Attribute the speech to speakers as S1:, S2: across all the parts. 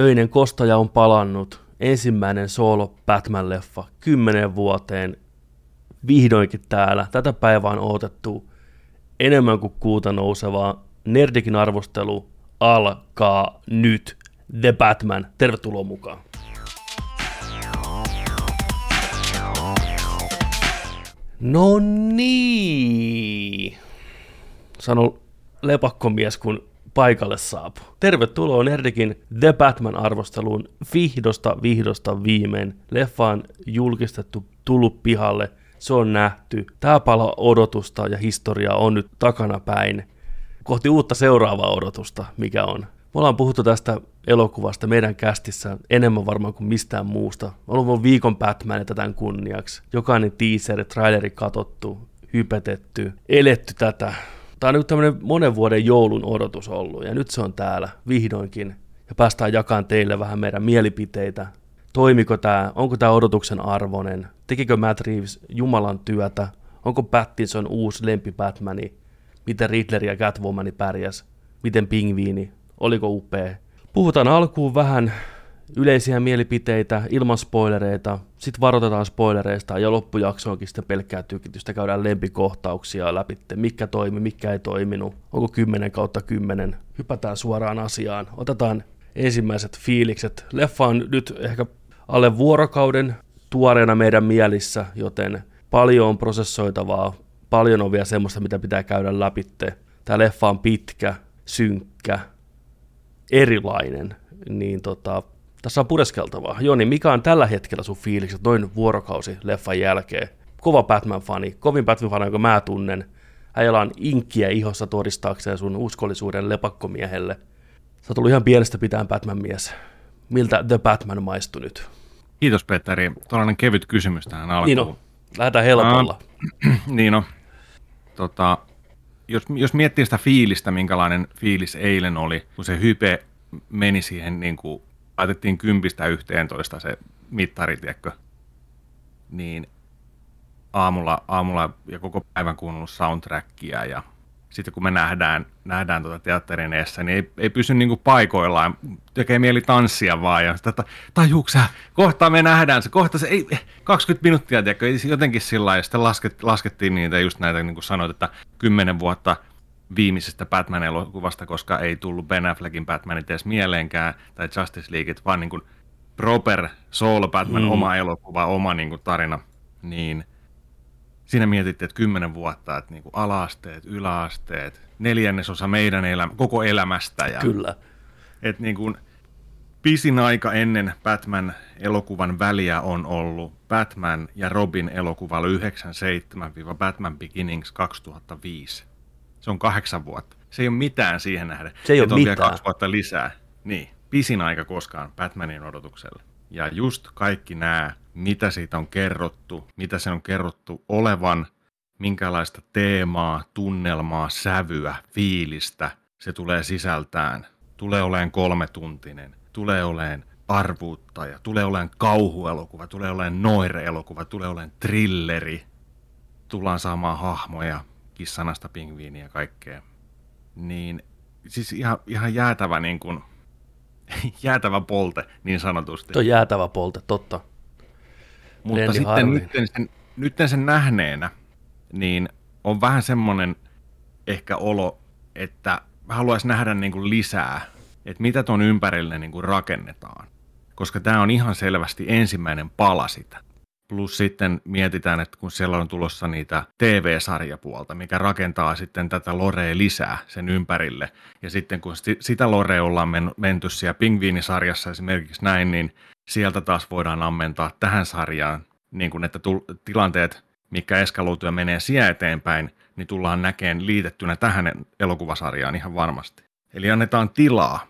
S1: Öinen kostaja on palannut. Ensimmäinen solo Batman-leffa kymmenen vuoteen. Vihdoinkin täällä. Tätä päivää on odotettu enemmän kuin kuuta nousevaa. Nerdikin arvostelu alkaa nyt. The Batman. Tervetuloa mukaan. No niin, sano lepakkomies, kun paikalle saapuu. Tervetuloa Nerdikin The Batman-arvosteluun vihdosta, vihdosta viimein. Leffa on julkistettu, tullut pihalle, se on nähty. Tää pala odotusta ja historiaa on nyt takana päin. Kohti uutta seuraavaa odotusta, mikä on. Me ollaan puhuttu tästä elokuvasta meidän kästissä enemmän varmaan kuin mistään muusta. Ollut viikon Batman tämän kunniaksi. Jokainen teaser, traileri katottu, hypetetty, eletty tätä. Tämä on nyt tämmöinen monen vuoden joulun odotus ollut, ja nyt se on täällä vihdoinkin. Ja päästään jakamaan teille vähän meidän mielipiteitä. Toimiko tämä, onko tämä odotuksen arvoinen, tekikö Matt Reeves Jumalan työtä, onko Pattinson uusi lempi Batmani, miten Riddler ja Catwomani pärjäs, miten Pingviini, oliko upea. Puhutaan alkuun vähän yleisiä mielipiteitä ilman spoilereita, sitten varoitetaan spoilereista ja loppujaksoonkin sitten pelkkää tykitystä, käydään lempikohtauksia läpi, mikä toimi, mikä ei toiminut, onko 10 kautta 10, hypätään suoraan asiaan, otetaan ensimmäiset fiilikset. Leffa on nyt ehkä alle vuorokauden tuoreena meidän mielissä, joten paljon on prosessoitavaa, paljon on vielä semmoista, mitä pitää käydä läpi. Tämä leffa on pitkä, synkkä, erilainen, niin tota, tässä on pureskeltavaa. Joni, mikä on tällä hetkellä sun fiilikset noin vuorokausi leffan jälkeen? Kova Batman-fani, kovin Batman-fani, jonka mä tunnen. Äijällä on inkkiä ihossa todistaakseen sun uskollisuuden lepakkomiehelle. Sä oot ollut ihan pienestä pitään Batman-mies. Miltä The Batman maistui nyt?
S2: Kiitos Petteri. Tuollainen kevyt kysymys tähän alkuun.
S1: Niin no, lähdetään helpolla.
S2: Uh, niin no, tota, jos, jos miettii sitä fiilistä, minkälainen fiilis eilen oli, kun se hype meni siihen, niin kuin laitettiin kympistä yhteentoista se mittari, tiedätkö, niin aamulla, aamulla ja koko päivän kuunnellut soundtrackia ja sitten kun me nähdään, nähdään tuota teatterin eessä, niin ei, ei pysy niin paikoillaan, tekee mieli tanssia vaan, ja sitä, tajuuksä, kohta me nähdään se, kohta se, ei, 20 minuuttia, tiedätkö, jotenkin sillä lailla, ja sitten lasket, laskettiin niitä just näitä, niin kuin sanoit, että 10 vuotta viimeisestä Batman-elokuvasta, koska ei tullut Ben Affleckin Batmanit edes mieleenkään, tai Justice League, vaan niin kuin proper solo Batman, mm. oma elokuva, oma niin kuin tarina, niin siinä mietittiin, että kymmenen vuotta, että niin kuin alaasteet, yläasteet, neljännesosa meidän elämä, koko elämästä. Ja,
S1: Kyllä.
S2: Että niin kuin, pisin aika ennen Batman-elokuvan väliä on ollut Batman ja Robin elokuvalla 97-Batman Beginnings 2005. Se on kahdeksan vuotta. Se ei ole mitään siihen nähden.
S1: Se ei ole
S2: on
S1: mitään.
S2: vielä kaksi vuotta lisää. Niin, pisin aika koskaan Batmanin odotukselle. Ja just kaikki nämä, mitä siitä on kerrottu, mitä se on kerrottu olevan, minkälaista teemaa, tunnelmaa, sävyä, fiilistä se tulee sisältään. Tulee olemaan kolmetuntinen, tulee olemaan arvuuttaja, tulee olemaan kauhuelokuva, tulee olemaan noire-elokuva, tulee olemaan trilleri. Tullaan saamaan hahmoja, kissanasta pingviiniä ja kaikkea. Niin siis ihan, ihan jäätävä niin kuin, jäätävä polte niin sanotusti.
S1: Tuo jäätävä polte, totta.
S2: Mutta Lenni sitten nyt sen, nyt sen nähneenä, niin on vähän semmoinen ehkä olo, että haluaisi nähdä niin kuin lisää, että mitä tuon ympärille niin kuin rakennetaan. Koska tämä on ihan selvästi ensimmäinen pala sitä. Plus sitten mietitään, että kun siellä on tulossa niitä TV-sarjapuolta, mikä rakentaa sitten tätä Lorea lisää sen ympärille. Ja sitten kun sitä Lorea ollaan menty siellä Pingviinisarjassa esimerkiksi näin, niin sieltä taas voidaan ammentaa tähän sarjaan, niin kuin että tilanteet, mikä eskaluutuu ja menee siellä eteenpäin, niin tullaan näkeen liitettynä tähän elokuvasarjaan ihan varmasti. Eli annetaan tilaa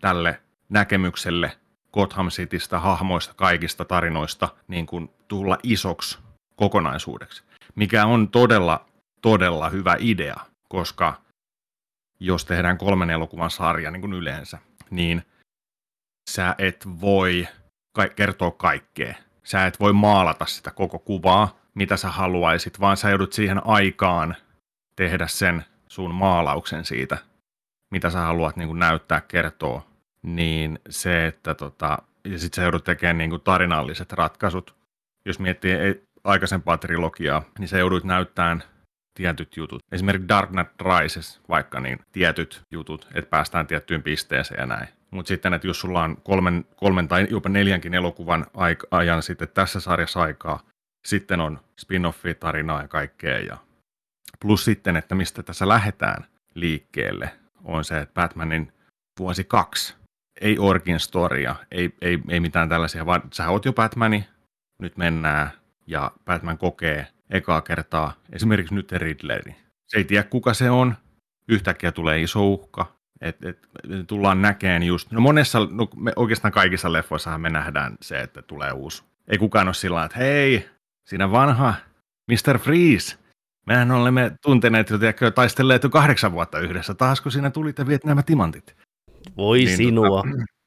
S2: tälle näkemykselle Gotham Citystä, hahmoista, kaikista tarinoista niin kuin tulla isoksi kokonaisuudeksi, mikä on todella, todella hyvä idea, koska jos tehdään kolmen elokuvan sarja niin kuin yleensä, niin sä et voi ka- kertoa kaikkea. Sä et voi maalata sitä koko kuvaa, mitä sä haluaisit, vaan sä joudut siihen aikaan tehdä sen sun maalauksen siitä, mitä sä haluat niin kuin näyttää, kertoa niin se, että tota, ja sitten sä joudut tekemään niin kuin tarinalliset ratkaisut. Jos miettii aikaisempaa trilogiaa, niin se joudut näyttämään tietyt jutut. Esimerkiksi Dark Knight Rises, vaikka niin tietyt jutut, että päästään tiettyyn pisteeseen ja näin. Mutta sitten, että jos sulla on kolmen, kolmen tai jopa neljänkin elokuvan ajan sitten tässä sarjassa aikaa, sitten on spin-offi, tarinaa ja kaikkea. Ja plus sitten, että mistä tässä lähdetään liikkeelle, on se, että Batmanin vuosi kaksi, ei origin storya, ei, ei, ei mitään tällaisia, vaan sä oot jo Batmani, nyt mennään, ja Batman kokee ekaa kertaa esimerkiksi nyt Riddleri. Se ei tiedä, kuka se on, yhtäkkiä tulee iso uhka, et, et, tullaan näkeen just, no monessa, no me, oikeastaan kaikissa leffoissahan me nähdään se, että tulee uusi. Ei kukaan ole sillä että hei, siinä vanha Mr. Freeze, mehän olemme tunteneet jo, tiedätkö, taistelleet jo kahdeksan vuotta yhdessä, taas kun siinä tulit ja viet nämä timantit.
S1: Voi niin, sinua. Tota,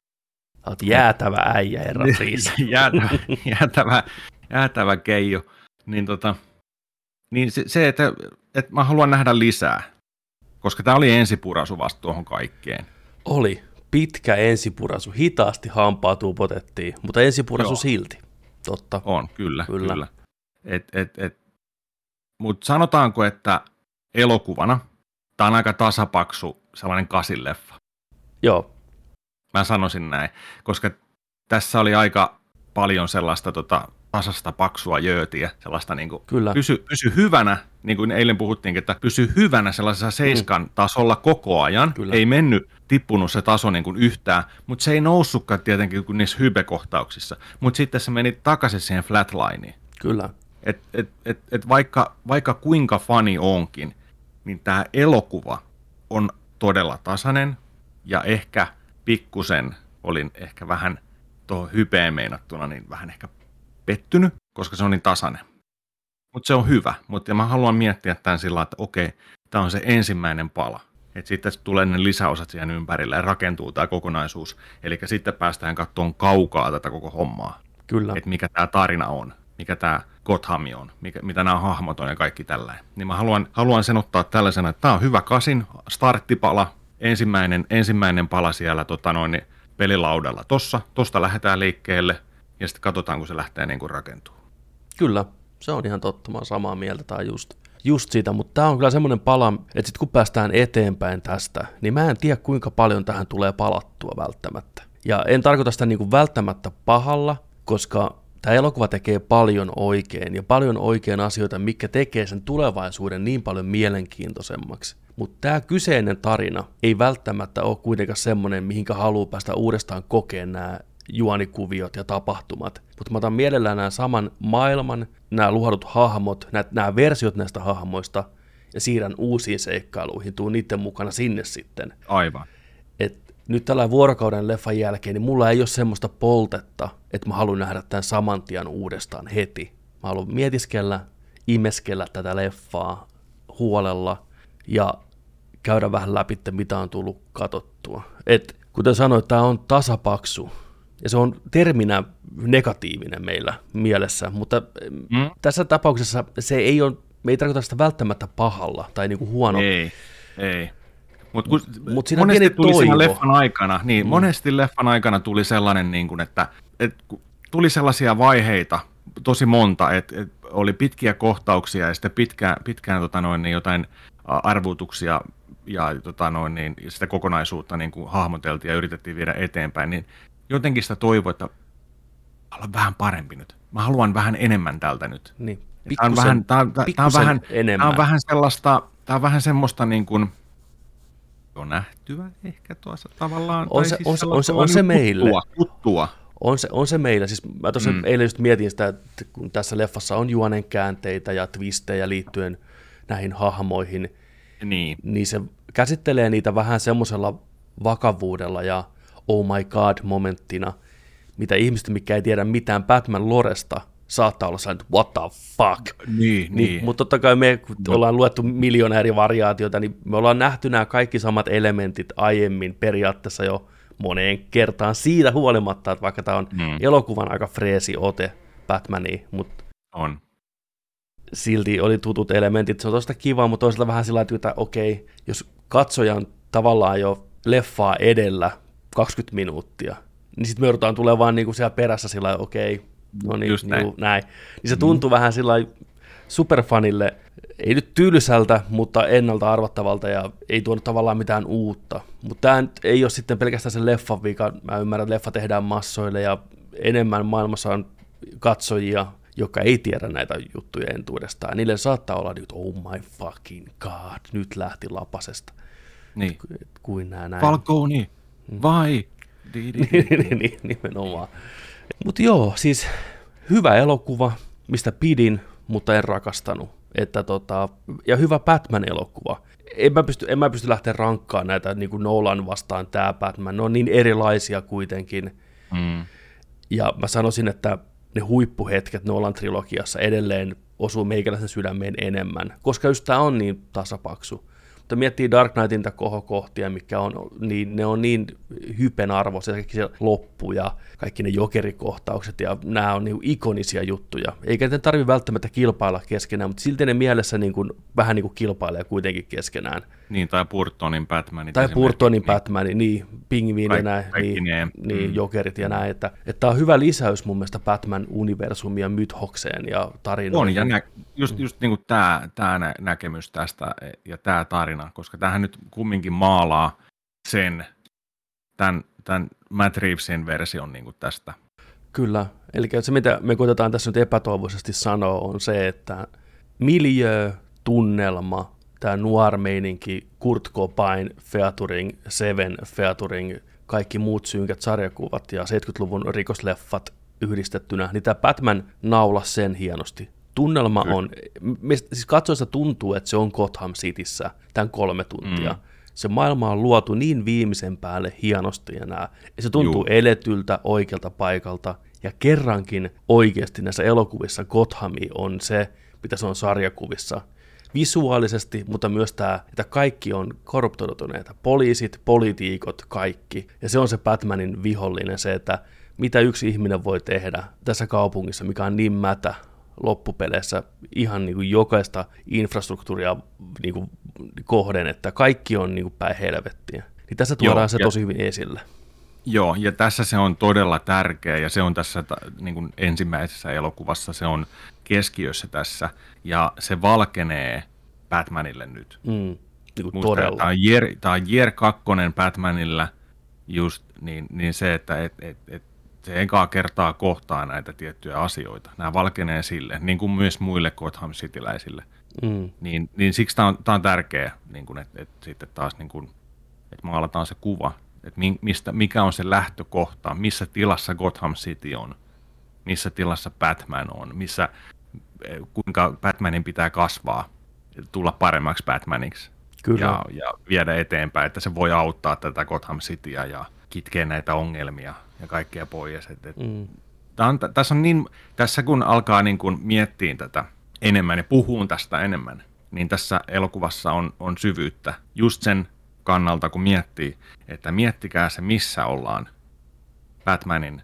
S1: Olet jäätävä äijä, herra Freeze.
S2: jäätävä, jäätävä, jäätävä keijo. Niin, tota, niin se, se että, että mä haluan nähdä lisää, koska tämä oli ensipurasu vasta tuohon kaikkeen.
S1: Oli. Pitkä ensipurasu. Hitaasti hampaa tuupotettiin, mutta ensipurasu Joo. silti. Totta.
S2: On, kyllä. kyllä. kyllä. Et, et, et. Mutta sanotaanko, että elokuvana tämä on aika tasapaksu sellainen kasileffa.
S1: Joo.
S2: Mä sanoisin näin, koska tässä oli aika paljon sellaista tota, tasasta paksua jöötiä, sellaista niin kuin, Kyllä. Pysy, pysy hyvänä, niin kuin eilen puhuttiin, että pysy hyvänä sellaisessa seiskan mm. tasolla koko ajan. Kyllä. Ei mennyt, tippunut se taso niin kuin yhtään, mutta se ei noussutkaan tietenkin kuin niissä hypekohtauksissa. Mutta sitten se meni takaisin siihen flatlineen.
S1: Kyllä.
S2: Et, et, et, et vaikka, vaikka kuinka fani onkin, niin tämä elokuva on todella tasainen ja ehkä pikkusen olin ehkä vähän tuohon hypeen meinattuna, niin vähän ehkä pettynyt, koska se on niin tasainen. Mutta se on hyvä, mutta mä haluan miettiä tämän sillä että okei, tämä on se ensimmäinen pala. Että sitten tulee ne lisäosat siihen ympärille ja rakentuu tämä kokonaisuus. Eli sitten päästään katsomaan kaukaa tätä koko hommaa.
S1: Kyllä.
S2: Että mikä tämä tarina on, mikä tämä Gotham on, mikä, mitä nämä hahmot on ja kaikki tällä. Niin mä haluan, haluan sen ottaa tällaisena, että tämä on hyvä kasin, starttipala, ensimmäinen, ensimmäinen pala siellä tota noin, pelilaudalla. Tossa, tosta lähdetään liikkeelle ja sitten katsotaan, kun se lähtee niin kuin rakentuu.
S1: Kyllä, se on ihan totta, mä samaa mieltä, tai just, just siitä, mutta tämä on kyllä semmoinen pala, että sitten kun päästään eteenpäin tästä, niin mä en tiedä kuinka paljon tähän tulee palattua välttämättä. Ja en tarkoita sitä niin kuin välttämättä pahalla, koska tämä elokuva tekee paljon oikein ja paljon oikein asioita, mikä tekee sen tulevaisuuden niin paljon mielenkiintoisemmaksi. Mutta tämä kyseinen tarina ei välttämättä ole kuitenkaan semmoinen, mihinkä haluaa päästä uudestaan kokeen nämä juonikuviot ja tapahtumat. Mutta mä otan mielellään nämä saman maailman, nämä luodut hahmot, nämä, nämä versiot näistä hahmoista ja siirrän uusiin seikkailuihin, tuun niiden mukana sinne sitten.
S2: Aivan.
S1: Et nyt tällä vuorokauden leffan jälkeen, niin mulla ei ole semmoista poltetta, että mä haluan nähdä tämän saman tien uudestaan heti. Mä haluan mietiskellä, imeskellä tätä leffaa huolella ja käydä vähän läpi, mitä on tullut katottua. Et, kuten sanoin, tämä on tasapaksu ja se on terminä negatiivinen meillä mielessä, mutta mm. tässä tapauksessa se ei ole, me ei tarkoita sitä välttämättä pahalla tai niinku huono.
S2: Ei, ei. Mutta Mut siinä monesti tuli siinä leffan aikana, niin mm. monesti leffan aikana tuli sellainen, niin kuin, että, että tuli sellaisia vaiheita, tosi monta, että, että oli pitkiä kohtauksia ja sitten pitkään, pitkään tota noin, niin jotain arvutuksia ja tota noin, niin, sitä kokonaisuutta niin kuin hahmoteltiin ja yritettiin viedä eteenpäin, niin jotenkin sitä toivoa, että olla vähän parempi nyt. Mä haluan vähän enemmän tältä nyt.
S1: Niin.
S2: Tämä on vähän, tämä, tämä on vähän, tämä on vähän sellaista, tämä on vähän semmoista niin kuin, jo nähtyä ehkä tuossa tavallaan.
S1: On se, siis on, se, on, se, on se meille.
S2: Tuttua.
S1: On se, on se meillä. Siis mä tuossa mm. eilen just mietin sitä, että kun tässä leffassa on juonen käänteitä ja twistejä liittyen näihin hahmoihin,
S2: niin,
S1: niin se käsittelee niitä vähän semmoisella vakavuudella ja oh my god momenttina, mitä ihmiset, mikä ei tiedä mitään Batman Loresta, saattaa olla sellainen, what the fuck.
S2: Niin, niin. niin.
S1: Mutta totta kai me, kun no. ollaan luettu miljoona eri variaatioita, niin me ollaan nähty nämä kaikki samat elementit aiemmin periaatteessa jo moneen kertaan siitä huolimatta, että vaikka tämä on mm. elokuvan aika freesi ote Batmaniin, mutta
S2: on.
S1: Silti oli tutut elementit. Se on tosta kiva, mutta toisaalta vähän sillä että okei, jos katsoja on tavallaan jo leffaa edellä 20 minuuttia. Niin sitten me joudutaan tulemaan vaan niinku siellä perässä sillä okei, okay, no niin, Just näin. Niin, näin. Niin se tuntuu mm. vähän sillä superfanille, ei nyt tylsältä, mutta ennalta arvattavalta ja ei tuonut tavallaan mitään uutta. Mutta tämä ei ole sitten pelkästään se leffan vika. Mä ymmärrän, että leffa tehdään massoille ja enemmän maailmassa on katsojia, jotka ei tiedä näitä juttuja entuudestaan. Niille saattaa olla nyt, oh my fucking god, nyt lähti lapasesta.
S2: Niin.
S1: Kuin nämä näin.
S2: Falconi, mm. vai?
S1: niin, niin, niin, nimenomaan. Mutta joo, siis hyvä elokuva, mistä pidin, mutta en rakastanut. Että tota, ja hyvä Batman-elokuva. En mä pysty, en mä pysty lähteä rankkaan näitä niin kuin Nolan vastaan tämä Batman. Ne on niin erilaisia kuitenkin. Mm. Ja mä sanoisin, että ne huippuhetket Nolan trilogiassa edelleen osuu meikäläisen sydämeen enemmän, koska just tämä on niin tasapaksu. Mutta miettii Dark Knightin kohokohtia, mikä on, niin ne on niin hypen arvoisia, kaikki se loppu ja kaikki ne jokerikohtaukset, ja nämä on niin ikonisia juttuja. Eikä ne tarvitse välttämättä kilpailla keskenään, mutta silti ne mielessä niin kuin, vähän niin kuin kilpailee kuitenkin keskenään.
S2: Niin, tai Burtonin Batmanit.
S1: Tai Burtonin niin. Batman, niin, Pingviin ja näin, niin, ne. niin mm. Jokerit ja näin, että, että tämä on hyvä lisäys mun mielestä Batman-universumia mythokseen ja tarinoihin.
S2: On, ja nä, just, just niin tämä, tämä näkemys tästä ja tämä tarina, koska tähän nyt kumminkin maalaa sen, tämän, tämän Matt Reevesin version niin tästä.
S1: Kyllä, eli se mitä me koitetaan tässä nyt epätoivoisesti sanoa on se, että miljö, tunnelma, tämä nuor meininki, Kurt Cobain, Featuring, Seven, Featuring, kaikki muut synkät sarjakuvat ja 70-luvun rikosleffat yhdistettynä, niin tämä Batman naula sen hienosti. Tunnelma Kyllä. on, siis katsoessa tuntuu, että se on Gotham Cityssä tämän kolme tuntia. Mm. Se maailma on luotu niin viimeisen päälle hienosti ja nää, se tuntuu Juu. eletyltä oikealta paikalta, ja kerrankin oikeasti näissä elokuvissa Gothami on se, mitä se on sarjakuvissa – visuaalisesti, mutta myös tämä, että kaikki on korruptoituneita. Poliisit, politiikot, kaikki. Ja se on se Batmanin vihollinen, se, että mitä yksi ihminen voi tehdä tässä kaupungissa, mikä on niin mätä loppupeleissä ihan niin kuin jokaista infrastruktuuria niin kuin kohden, että kaikki on niin kuin päin helvettiä. Niin tässä tuodaan Joo, se tosi hyvin esille.
S2: Joo, ja tässä se on todella tärkeä, ja se on tässä niin kuin ensimmäisessä elokuvassa, se on keskiössä tässä, ja se valkenee Batmanille nyt. Mm,
S1: niin kuin todella.
S2: Tämä on, Jer, tämä on Jer 2 Batmanilla, just niin, niin se, että et, et, et, se ekaa kertaa kohtaa näitä tiettyjä asioita. Nämä valkenee sille, niin kuin myös muille Gotham Cityläisille. Mm. Niin, niin siksi tämä on, tämä on tärkeä, niin kuin, että, että sitten taas niin kuin, että maalataan se kuva, että mistä, mikä on se lähtökohta, missä tilassa Gotham City on, missä tilassa Batman on, missä, kuinka Batmanin pitää kasvaa, tulla paremmaksi Batmaniksi Kyllä. Ja, ja viedä eteenpäin, että se voi auttaa tätä Gotham Cityä ja kitkeä näitä ongelmia ja kaikkea pois. Et, et, mm. on, tässä, on niin, tässä kun alkaa niin kun miettiä tätä enemmän ja puhuu tästä enemmän, niin tässä elokuvassa on, on syvyyttä just sen kannalta, kun miettii, että miettikää se, missä ollaan Batmanin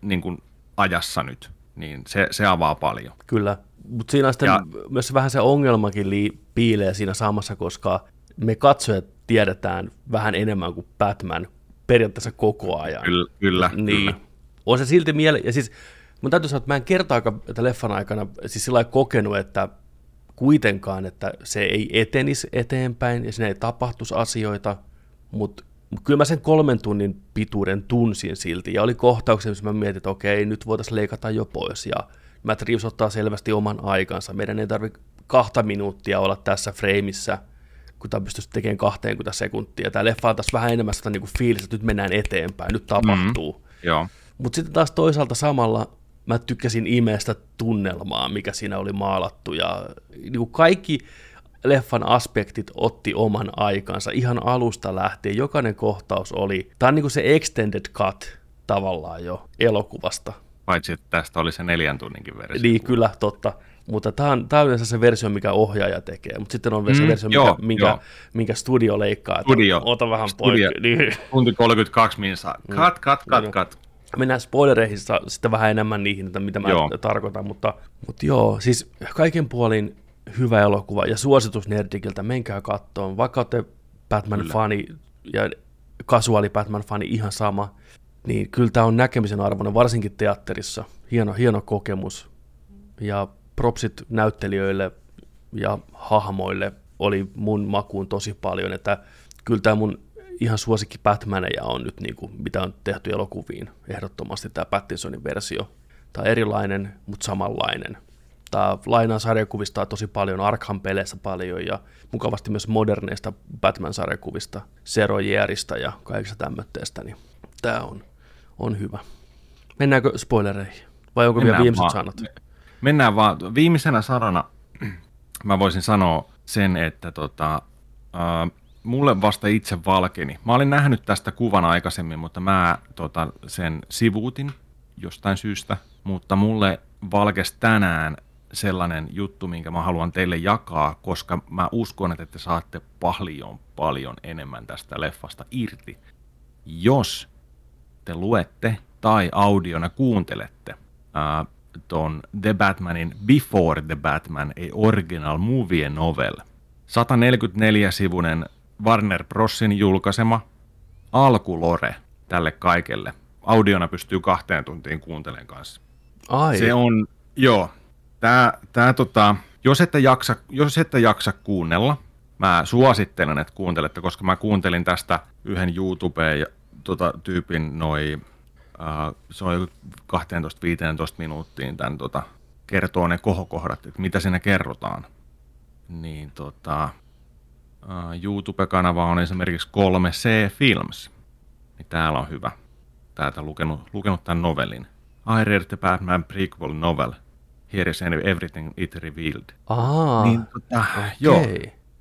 S2: niin kuin ajassa nyt, niin se, se avaa paljon.
S1: Kyllä, mutta siinä sitten ja, myös vähän se ongelmakin li- piilee siinä samassa, koska me katsojat tiedetään vähän enemmän kuin Batman periaatteessa koko ajan.
S2: Kyllä, kyllä.
S1: Niin.
S2: Kyllä.
S1: On se silti miele... Ja siis mun täytyy sanoa, että mä en kertaakaan että leffan aikana siis sillä kokenut, että kuitenkaan, että se ei etenisi eteenpäin ja siinä ei tapahtuisi asioita, mutta kyllä mä sen kolmen tunnin pituuden tunsin silti, ja oli kohtauksia, missä mä mietin, että okei, nyt voitaisiin leikata jo pois, ja Matt Reeves ottaa selvästi oman aikansa, meidän ei tarvitse kahta minuuttia olla tässä freimissä, kun tämä pystyisi tekemään 20 sekuntia. Tämä leffa on taas vähän enemmän sitä niin kuin fiilis, että nyt mennään eteenpäin, nyt tapahtuu. Mm,
S2: joo.
S1: Mutta sitten taas toisaalta samalla mä tykkäsin imeestä tunnelmaa, mikä siinä oli maalattu, ja niin kuin kaikki leffan aspektit otti oman aikansa ihan alusta lähtien. Jokainen kohtaus oli, tämä on niin kuin se extended cut tavallaan jo elokuvasta.
S2: Paitsi, että tästä oli se neljän tunninkin versio.
S1: Niin, kyllä, totta. Mutta tämä on, tämä on yleensä se versio, mikä ohjaaja tekee, mutta sitten on mm, se versio, joo, minkä, minkä, minkä studio leikkaa.
S2: Studio.
S1: Ota vähän studio. poikki. Niin.
S2: Tunti 32 minsa. Cut, cut, cut, cut
S1: mennään spoilereihin sitten vähän enemmän niihin, että mitä mä joo. tarkoitan, mutta, mutta joo, siis kaiken puolin hyvä elokuva ja suositus Nerdikiltä, menkää kattoon, vaikka olette Batman-fani ja kasuaali Batman-fani ihan sama, niin kyllä tämä on näkemisen arvoinen, varsinkin teatterissa. Hieno, hieno kokemus. Ja propsit näyttelijöille ja hahmoille oli mun makuun tosi paljon, että kyllä tämä mun ihan suosikki Batmaneja on nyt, niin kuin, mitä on tehty elokuviin, ehdottomasti tämä Pattinsonin versio. Tämä on erilainen, mutta samanlainen. Tämä lainaa sarjakuvista tosi paljon, Arkham peleissä paljon ja mukavasti myös moderneista Batman-sarjakuvista, Zero ja kaikista tämmöistä, niin tämä on, on hyvä. Mennäänkö spoilereihin? Vai onko Mennään vielä viimeiset vaan. sanat?
S2: Mennään vaan. Viimeisenä sanana mä voisin sanoa sen, että tota, äh, mulle vasta itse valkeni. Mä olin nähnyt tästä kuvan aikaisemmin, mutta mä tota, sen sivuutin jostain syystä, mutta mulle valkes tänään sellainen juttu, minkä mä haluan teille jakaa, koska mä uskon, että te saatte paljon, paljon enemmän tästä leffasta irti, jos te luette tai audiona kuuntelette ää, ton The Batmanin Before the Batman, a original movie novel. 144-sivunen Warner Brosin julkaisema alkulore tälle kaikelle. Audiona pystyy kahteen tuntiin kuuntelemaan kanssa.
S1: Ai.
S2: Se on, joo, tää, tää tota, jos, ette jaksa, jos ette jaksa kuunnella, mä suosittelen, että kuuntelette, koska mä kuuntelin tästä yhden YouTubeen tota, tyypin noi, uh, se on 12-15 minuuttiin tämän tota, kertoo ne kohokohdat, että mitä siinä kerrotaan. Niin tota, uh, YouTube-kanava on esimerkiksi 3C Films. Niin täällä on hyvä. Täältä lukenut, lukenut tämän novelin. I read the Batman prequel novel. Here is everything it revealed.
S1: Aa,
S2: niin, tota, okay. joo,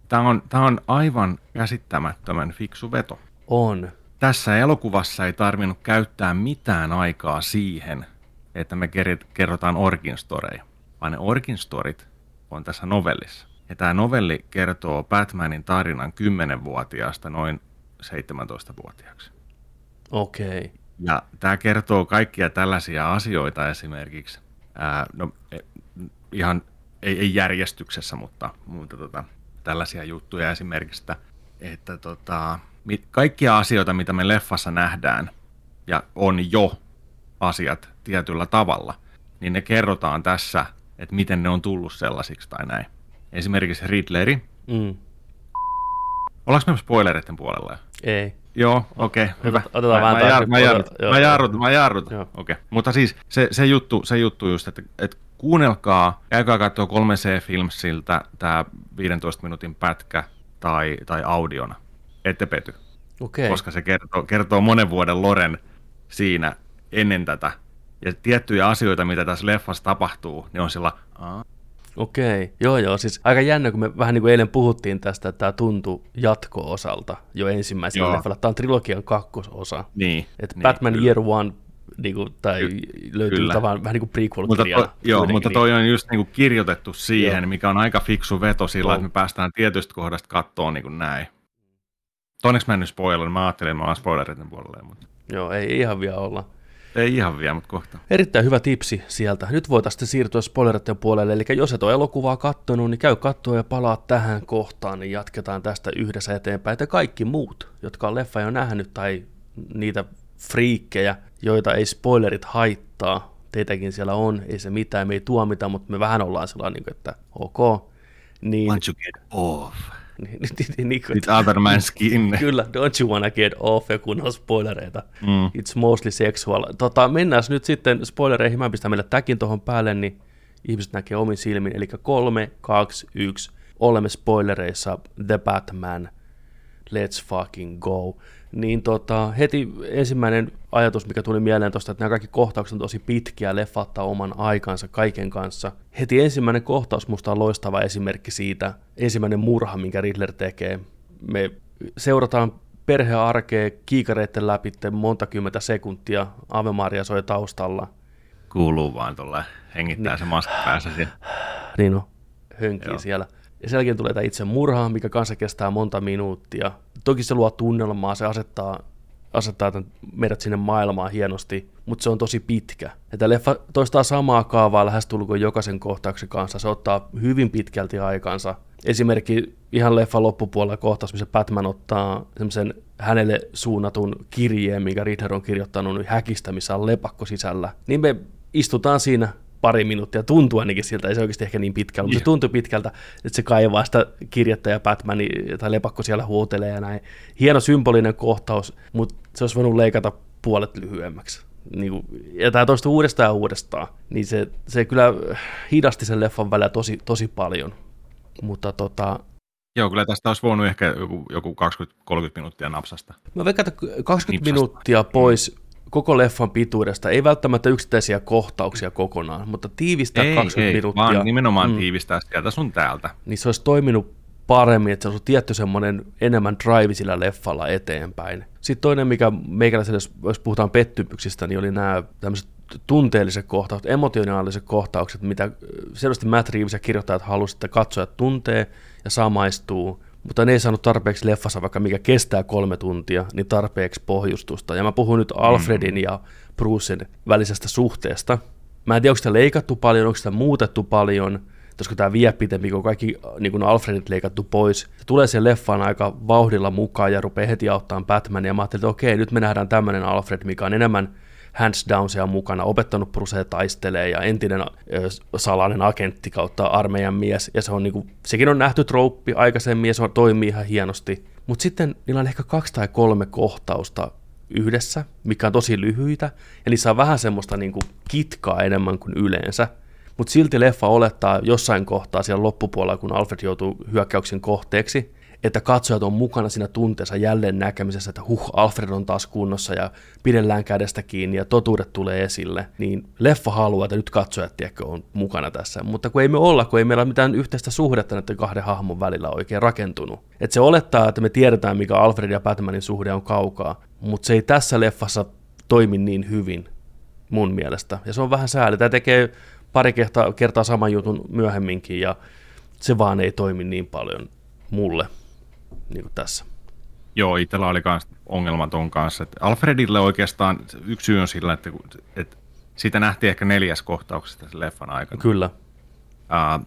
S2: tämä on, tämä on aivan käsittämättömän fiksu veto.
S1: On.
S2: Tässä elokuvassa ei tarvinnut käyttää mitään aikaa siihen, että me kerrotaan origin storeja, vaan ne origin storit on tässä novellissa. Ja tämä novelli kertoo Batmanin tarinan 10-vuotiaasta noin 17-vuotiaaksi.
S1: Okei. Okay.
S2: Ja tämä kertoo kaikkia tällaisia asioita esimerkiksi, ää, no, e, ihan ei, ei järjestyksessä, mutta, mutta tota, tällaisia juttuja esimerkiksi, että, että tota, kaikkia asioita, mitä me leffassa nähdään, ja on jo asiat tietyllä tavalla, niin ne kerrotaan tässä, että miten ne on tullut sellaisiksi tai näin esimerkiksi Riddleri. Mm. Ollaanko me spoilereiden puolella?
S1: Ei.
S2: Joo, okei, okay, hyvä.
S1: Otetaan mä, vähän
S2: mä, mä, jarrutan, mä jarrutan, mä jarrutan. Okei, okay. mutta siis se, se, juttu, se juttu just, että, että kuunnelkaa, käykää katsoa 3C Filmsiltä tämä 15 minuutin pätkä tai, tai audiona. Ette pety.
S1: Okay.
S2: Koska se kertoo, kertoo monen vuoden Loren siinä ennen tätä. Ja tiettyjä asioita, mitä tässä leffassa tapahtuu, niin on sillä,
S1: Okei, joo joo, siis aika jännä, kun me vähän niin kuin eilen puhuttiin tästä, että tämä tuntui jatko-osalta jo ensimmäisellä leffalla. Tämä on trilogian kakkososa.
S2: Niin.
S1: Että niin, Batman kyllä. Year One niin kuin, tai Ky- löytyy kyllä. tavan vähän niin kuin prequel
S2: mutta to, Joo, mutta toi on just niin kuin kirjoitettu siihen, joo. mikä on aika fiksu veto sillä, oh. että me päästään tietystä kohdasta kattoon niin kuin näin. Onneksi mä en nyt spoiler, mä ajattelin, että mä oon spoilereiden puolelle. Mutta...
S1: Joo, ei ihan vielä olla.
S2: Ei ihan vielä, mutta kohta.
S1: Erittäin hyvä tipsi sieltä. Nyt voitaisiin siirtyä spoileritten puolelle, eli jos et ole elokuvaa kattonut, niin käy katsoa ja palaa tähän kohtaan, niin jatketaan tästä yhdessä eteenpäin. Ja kaikki muut, jotka on leffa jo nähnyt, tai niitä friikkejä, joita ei spoilerit haittaa, teitäkin siellä on, ei se mitään, me ei tuomita, mutta me vähän ollaan sellainen, että ok.
S2: Niin, Once you get off
S1: niin, niin, niin,
S2: It's other man's skin.
S1: Kyllä, don't you wanna get off, ja kun on spoilereita. Mm. It's mostly sexual. Tota, mennään nyt sitten spoilereihin. Mä pistän meille täkin tuohon päälle, niin ihmiset näkee omin silmin. Eli 3, 2, 1. Olemme spoilereissa The Batman. Let's fucking go niin tota, heti ensimmäinen ajatus, mikä tuli mieleen tuosta, että nämä kaikki kohtaukset on tosi pitkiä, leffattaa oman aikansa kaiken kanssa. Heti ensimmäinen kohtaus musta on loistava esimerkki siitä, ensimmäinen murha, minkä Riddler tekee. Me seurataan perhearkea kiikareiden läpi monta kymmentä sekuntia, Ave Maria soi taustalla.
S2: Kuuluu vaan tuolla, hengittää niin. se maski päässä siellä.
S1: Niin on, hönkii siellä. Ja sen jälkeen tulee tämä itse murha, mikä kanssa kestää monta minuuttia. Toki se luo tunnelmaa, se asettaa asettaa tämän, meidät sinne maailmaan hienosti, mutta se on tosi pitkä. Että leffa toistaa samaa kaavaa lähestulkoon jokaisen kohtauksen kanssa, se ottaa hyvin pitkälti aikansa. Esimerkki ihan leffa loppupuolella kohtaus, missä Batman ottaa semmoisen hänelle suunnatun kirjeen, minkä Riddler on kirjoittanut häkistä, missä on lepakko sisällä. Niin me istutaan siinä pari minuuttia, tuntuu ainakin siltä, ei se oikeasti ehkä niin pitkältä, mutta se tuntuu pitkältä, että se kaivaa sitä kirjettä ja Batman tai lepakko siellä huutelee ja näin. Hieno symbolinen kohtaus, mutta se olisi voinut leikata puolet lyhyemmäksi. Niin kuin, ja tämä toistuu uudestaan ja uudestaan, niin se, se kyllä hidasti sen leffan välillä tosi, tosi paljon. Mutta tota,
S2: Joo, kyllä tästä olisi voinut ehkä joku, joku 20-30 minuuttia napsasta.
S1: Mä veikkaan, että 20 Nipsasta. minuuttia pois koko leffan pituudesta, ei välttämättä yksittäisiä kohtauksia kokonaan, mutta tiivistää ei, 20 ei, minuuttia.
S2: vaan nimenomaan mm, tiivistää sieltä sun täältä.
S1: Niin se olisi toiminut paremmin, että se olisi tietty semmoinen enemmän drive sillä leffalla eteenpäin. Sitten toinen, mikä meikäläiselle, jos puhutaan pettymyksistä, niin oli nämä tämmöiset tunteelliset kohtaukset, emotionaaliset kohtaukset, mitä selvästi Matt Reeves ja kirjoittajat halusivat, että katsojat tuntee ja samaistuu, mutta ne ei saanut tarpeeksi leffassa, vaikka mikä kestää kolme tuntia, niin tarpeeksi pohjustusta. Ja mä puhun nyt Alfredin ja Brucen välisestä suhteesta. Mä en tiedä, onko sitä leikattu paljon, onko sitä muutettu paljon, koska tämä vie pitempi, kun kaikki niin kun Alfredit leikattu pois. Se tulee siihen leffaan aika vauhdilla mukaan ja rupeaa heti auttamaan Batmania. Ja mä ajattelin, että okei, nyt me nähdään tämmöinen Alfred, mikä on enemmän hands down siellä mukana, opettanut Brucea taistelee ja entinen salainen agentti kautta armeijan mies, ja se on niinku, sekin on nähty trouppi aikaisemmin ja se on, toimii ihan hienosti. Mutta sitten niillä on ehkä kaksi tai kolme kohtausta yhdessä, mikä on tosi lyhyitä, ja niissä on vähän semmoista niinku kitkaa enemmän kuin yleensä. Mutta silti leffa olettaa jossain kohtaa siellä loppupuolella, kun Alfred joutuu hyökkäyksen kohteeksi, että katsojat on mukana siinä tunteessa jälleen näkemisessä, että huh, Alfred on taas kunnossa ja pidellään kädestä kiinni ja totuudet tulee esille, niin leffa haluaa, että nyt katsojat tiedätkö, on mukana tässä. Mutta kun ei me olla, kun ei meillä ole mitään yhteistä suhdetta näiden kahden hahmon välillä oikein rakentunut. Että se olettaa, että me tiedetään, mikä Alfred ja Batmanin suhde on kaukaa, mutta se ei tässä leffassa toimi niin hyvin mun mielestä. Ja se on vähän sääli. Tämä tekee pari kertaa, kertaa saman jutun myöhemminkin ja se vaan ei toimi niin paljon mulle niin kuin tässä.
S2: Joo, itsellä oli myös ongelma ton kanssa. Että Alfredille oikeastaan yksi syy on sillä, että, että siitä nähtiin ehkä neljäs kohtauksesta sen leffan aikana.
S1: Kyllä.
S2: Uh,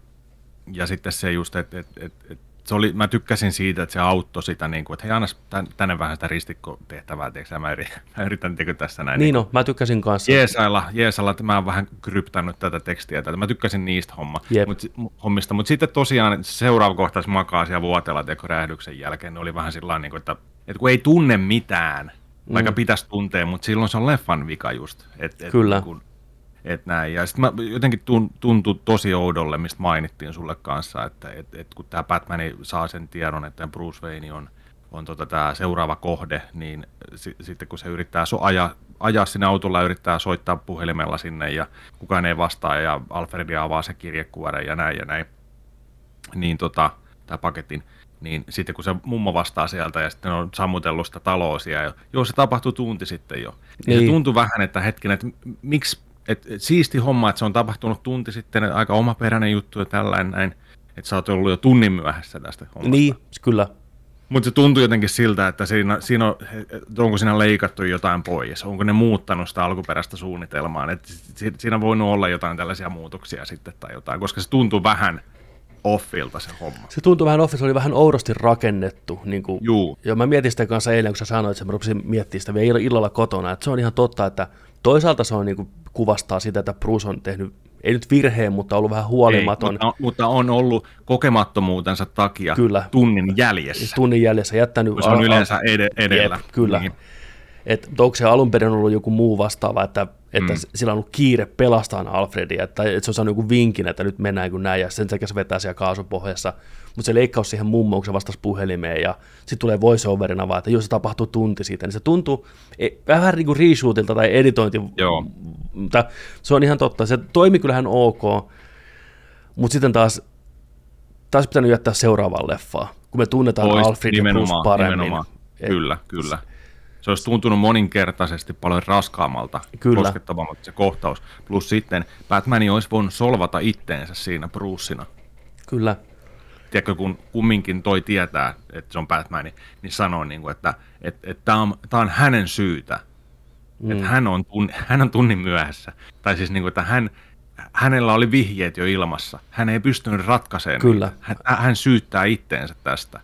S2: ja sitten se just, että, että, että, että se oli, mä tykkäsin siitä, että se auttoi sitä, niin kuin, että hei anna tänne vähän sitä ristikkotehtävää, tiedätkö, mä yritän, mä yritän tehdä tässä näin.
S1: Niin, niin no, mä tykkäsin kanssa.
S2: Jeesailla, jeesailla, että mä oon vähän kryptannut tätä tekstiä, tätä. mä tykkäsin niistä homma, mut, hommista, mutta sitten tosiaan seuraava kohtaus makaa siellä vuotella teko räjähdyksen jälkeen, ne oli vähän sillä niin kuin, että, että kun ei tunne mitään, vaikka mm. pitäisi tuntea, mutta silloin se on leffan vika just. Et, et,
S1: Kyllä.
S2: Kun, et näin. Ja sitten jotenkin tuntui tosi oudolle, mistä mainittiin sulle kanssa, että et, et kun tämä Batman saa sen tiedon, että Bruce Wayne on, on tota tämä seuraava kohde, niin s- sitten kun se yrittää so- ajaa, ajaa sinne autolla ja yrittää soittaa puhelimella sinne ja kukaan ei vastaa ja Alfred avaa se kirjekuore ja näin ja näin, niin tota, tämä paketin, niin sitten kun se mummo vastaa sieltä ja sitten on sammutellut sitä taloa siellä, ja joo se tapahtui tunti sitten jo, niin, niin. se tuntui vähän, että hetken, että miksi et, et, siisti homma, että se on tapahtunut tunti sitten, aika omaperäinen juttu ja tällainen näin, että sä oot ollut jo tunnin myöhässä tästä hommasta.
S1: Niin, kyllä.
S2: Mutta se tuntuu jotenkin siltä, että siinä, siinä on, onko siinä leikattu jotain pois, onko ne muuttanut sitä alkuperäistä suunnitelmaa, että siinä voinut olla jotain tällaisia muutoksia sitten tai jotain, koska se tuntuu vähän offilta se homma.
S1: Se tuntuu vähän offilta, se oli vähän oudosti rakennettu. Niin kuin, Juu. Ja mä mietin sitä kanssa eilen, kun sä sanoit, että mä rupesin miettimään sitä vielä illalla kotona, että se on ihan totta, että toisaalta se on niin kuin kuvastaa sitä, että Bruce on tehnyt, ei nyt virheen, mutta ollut vähän huolimaton. Ei,
S2: mutta, mutta on ollut kokemattomuutensa takia kyllä. tunnin jäljessä.
S1: Tunnin jäljessä, jättänyt...
S2: Se on yleensä ed- edellä. Jep,
S1: kyllä. Niin. Et, onko se alun perin ollut joku muu vastaava, että, että mm. sillä on ollut kiire pelastaa Alfredia, että, että se on saanut joku vinkin, että nyt mennään kuin näin, ja sen takia se vetää siellä kaasupohjassa. Mutta se leikkaus siihen mummoon, kun se vastasi puhelimeen, ja sitten tulee voiceoverina vaan, että jos se tapahtuu tunti siitä, niin se tuntuu e, vähän niin kuin reshootilta tai editointi.
S2: Joo.
S1: Mutta se on ihan totta. Se toimi kyllähän ok, mutta sitten taas, taas pitänyt jättää seuraavaan leffaan, kun me tunnetaan Pois, Alfred ja Bruce paremmin. Nimenomaan.
S2: Et, kyllä, kyllä se olisi tuntunut moninkertaisesti paljon raskaammalta, Kyllä. koskettavammalta se kohtaus. Plus sitten Batman olisi voinut solvata itteensä siinä Brucina.
S1: Kyllä.
S2: tiedätkö, kun kumminkin toi tietää, että se on Batman, niin, sanoo, niin kuin, että että, että tämä on, on hänen syytä. Mm. Että hän on, tunni, hän on tunnin myöhässä. Tai siis, niin kuin, että hän, hänellä oli vihjeet jo ilmassa. Hän ei pystynyt ratkaisemaan
S1: Kyllä.
S2: Hän, hän syyttää itteensä tästä.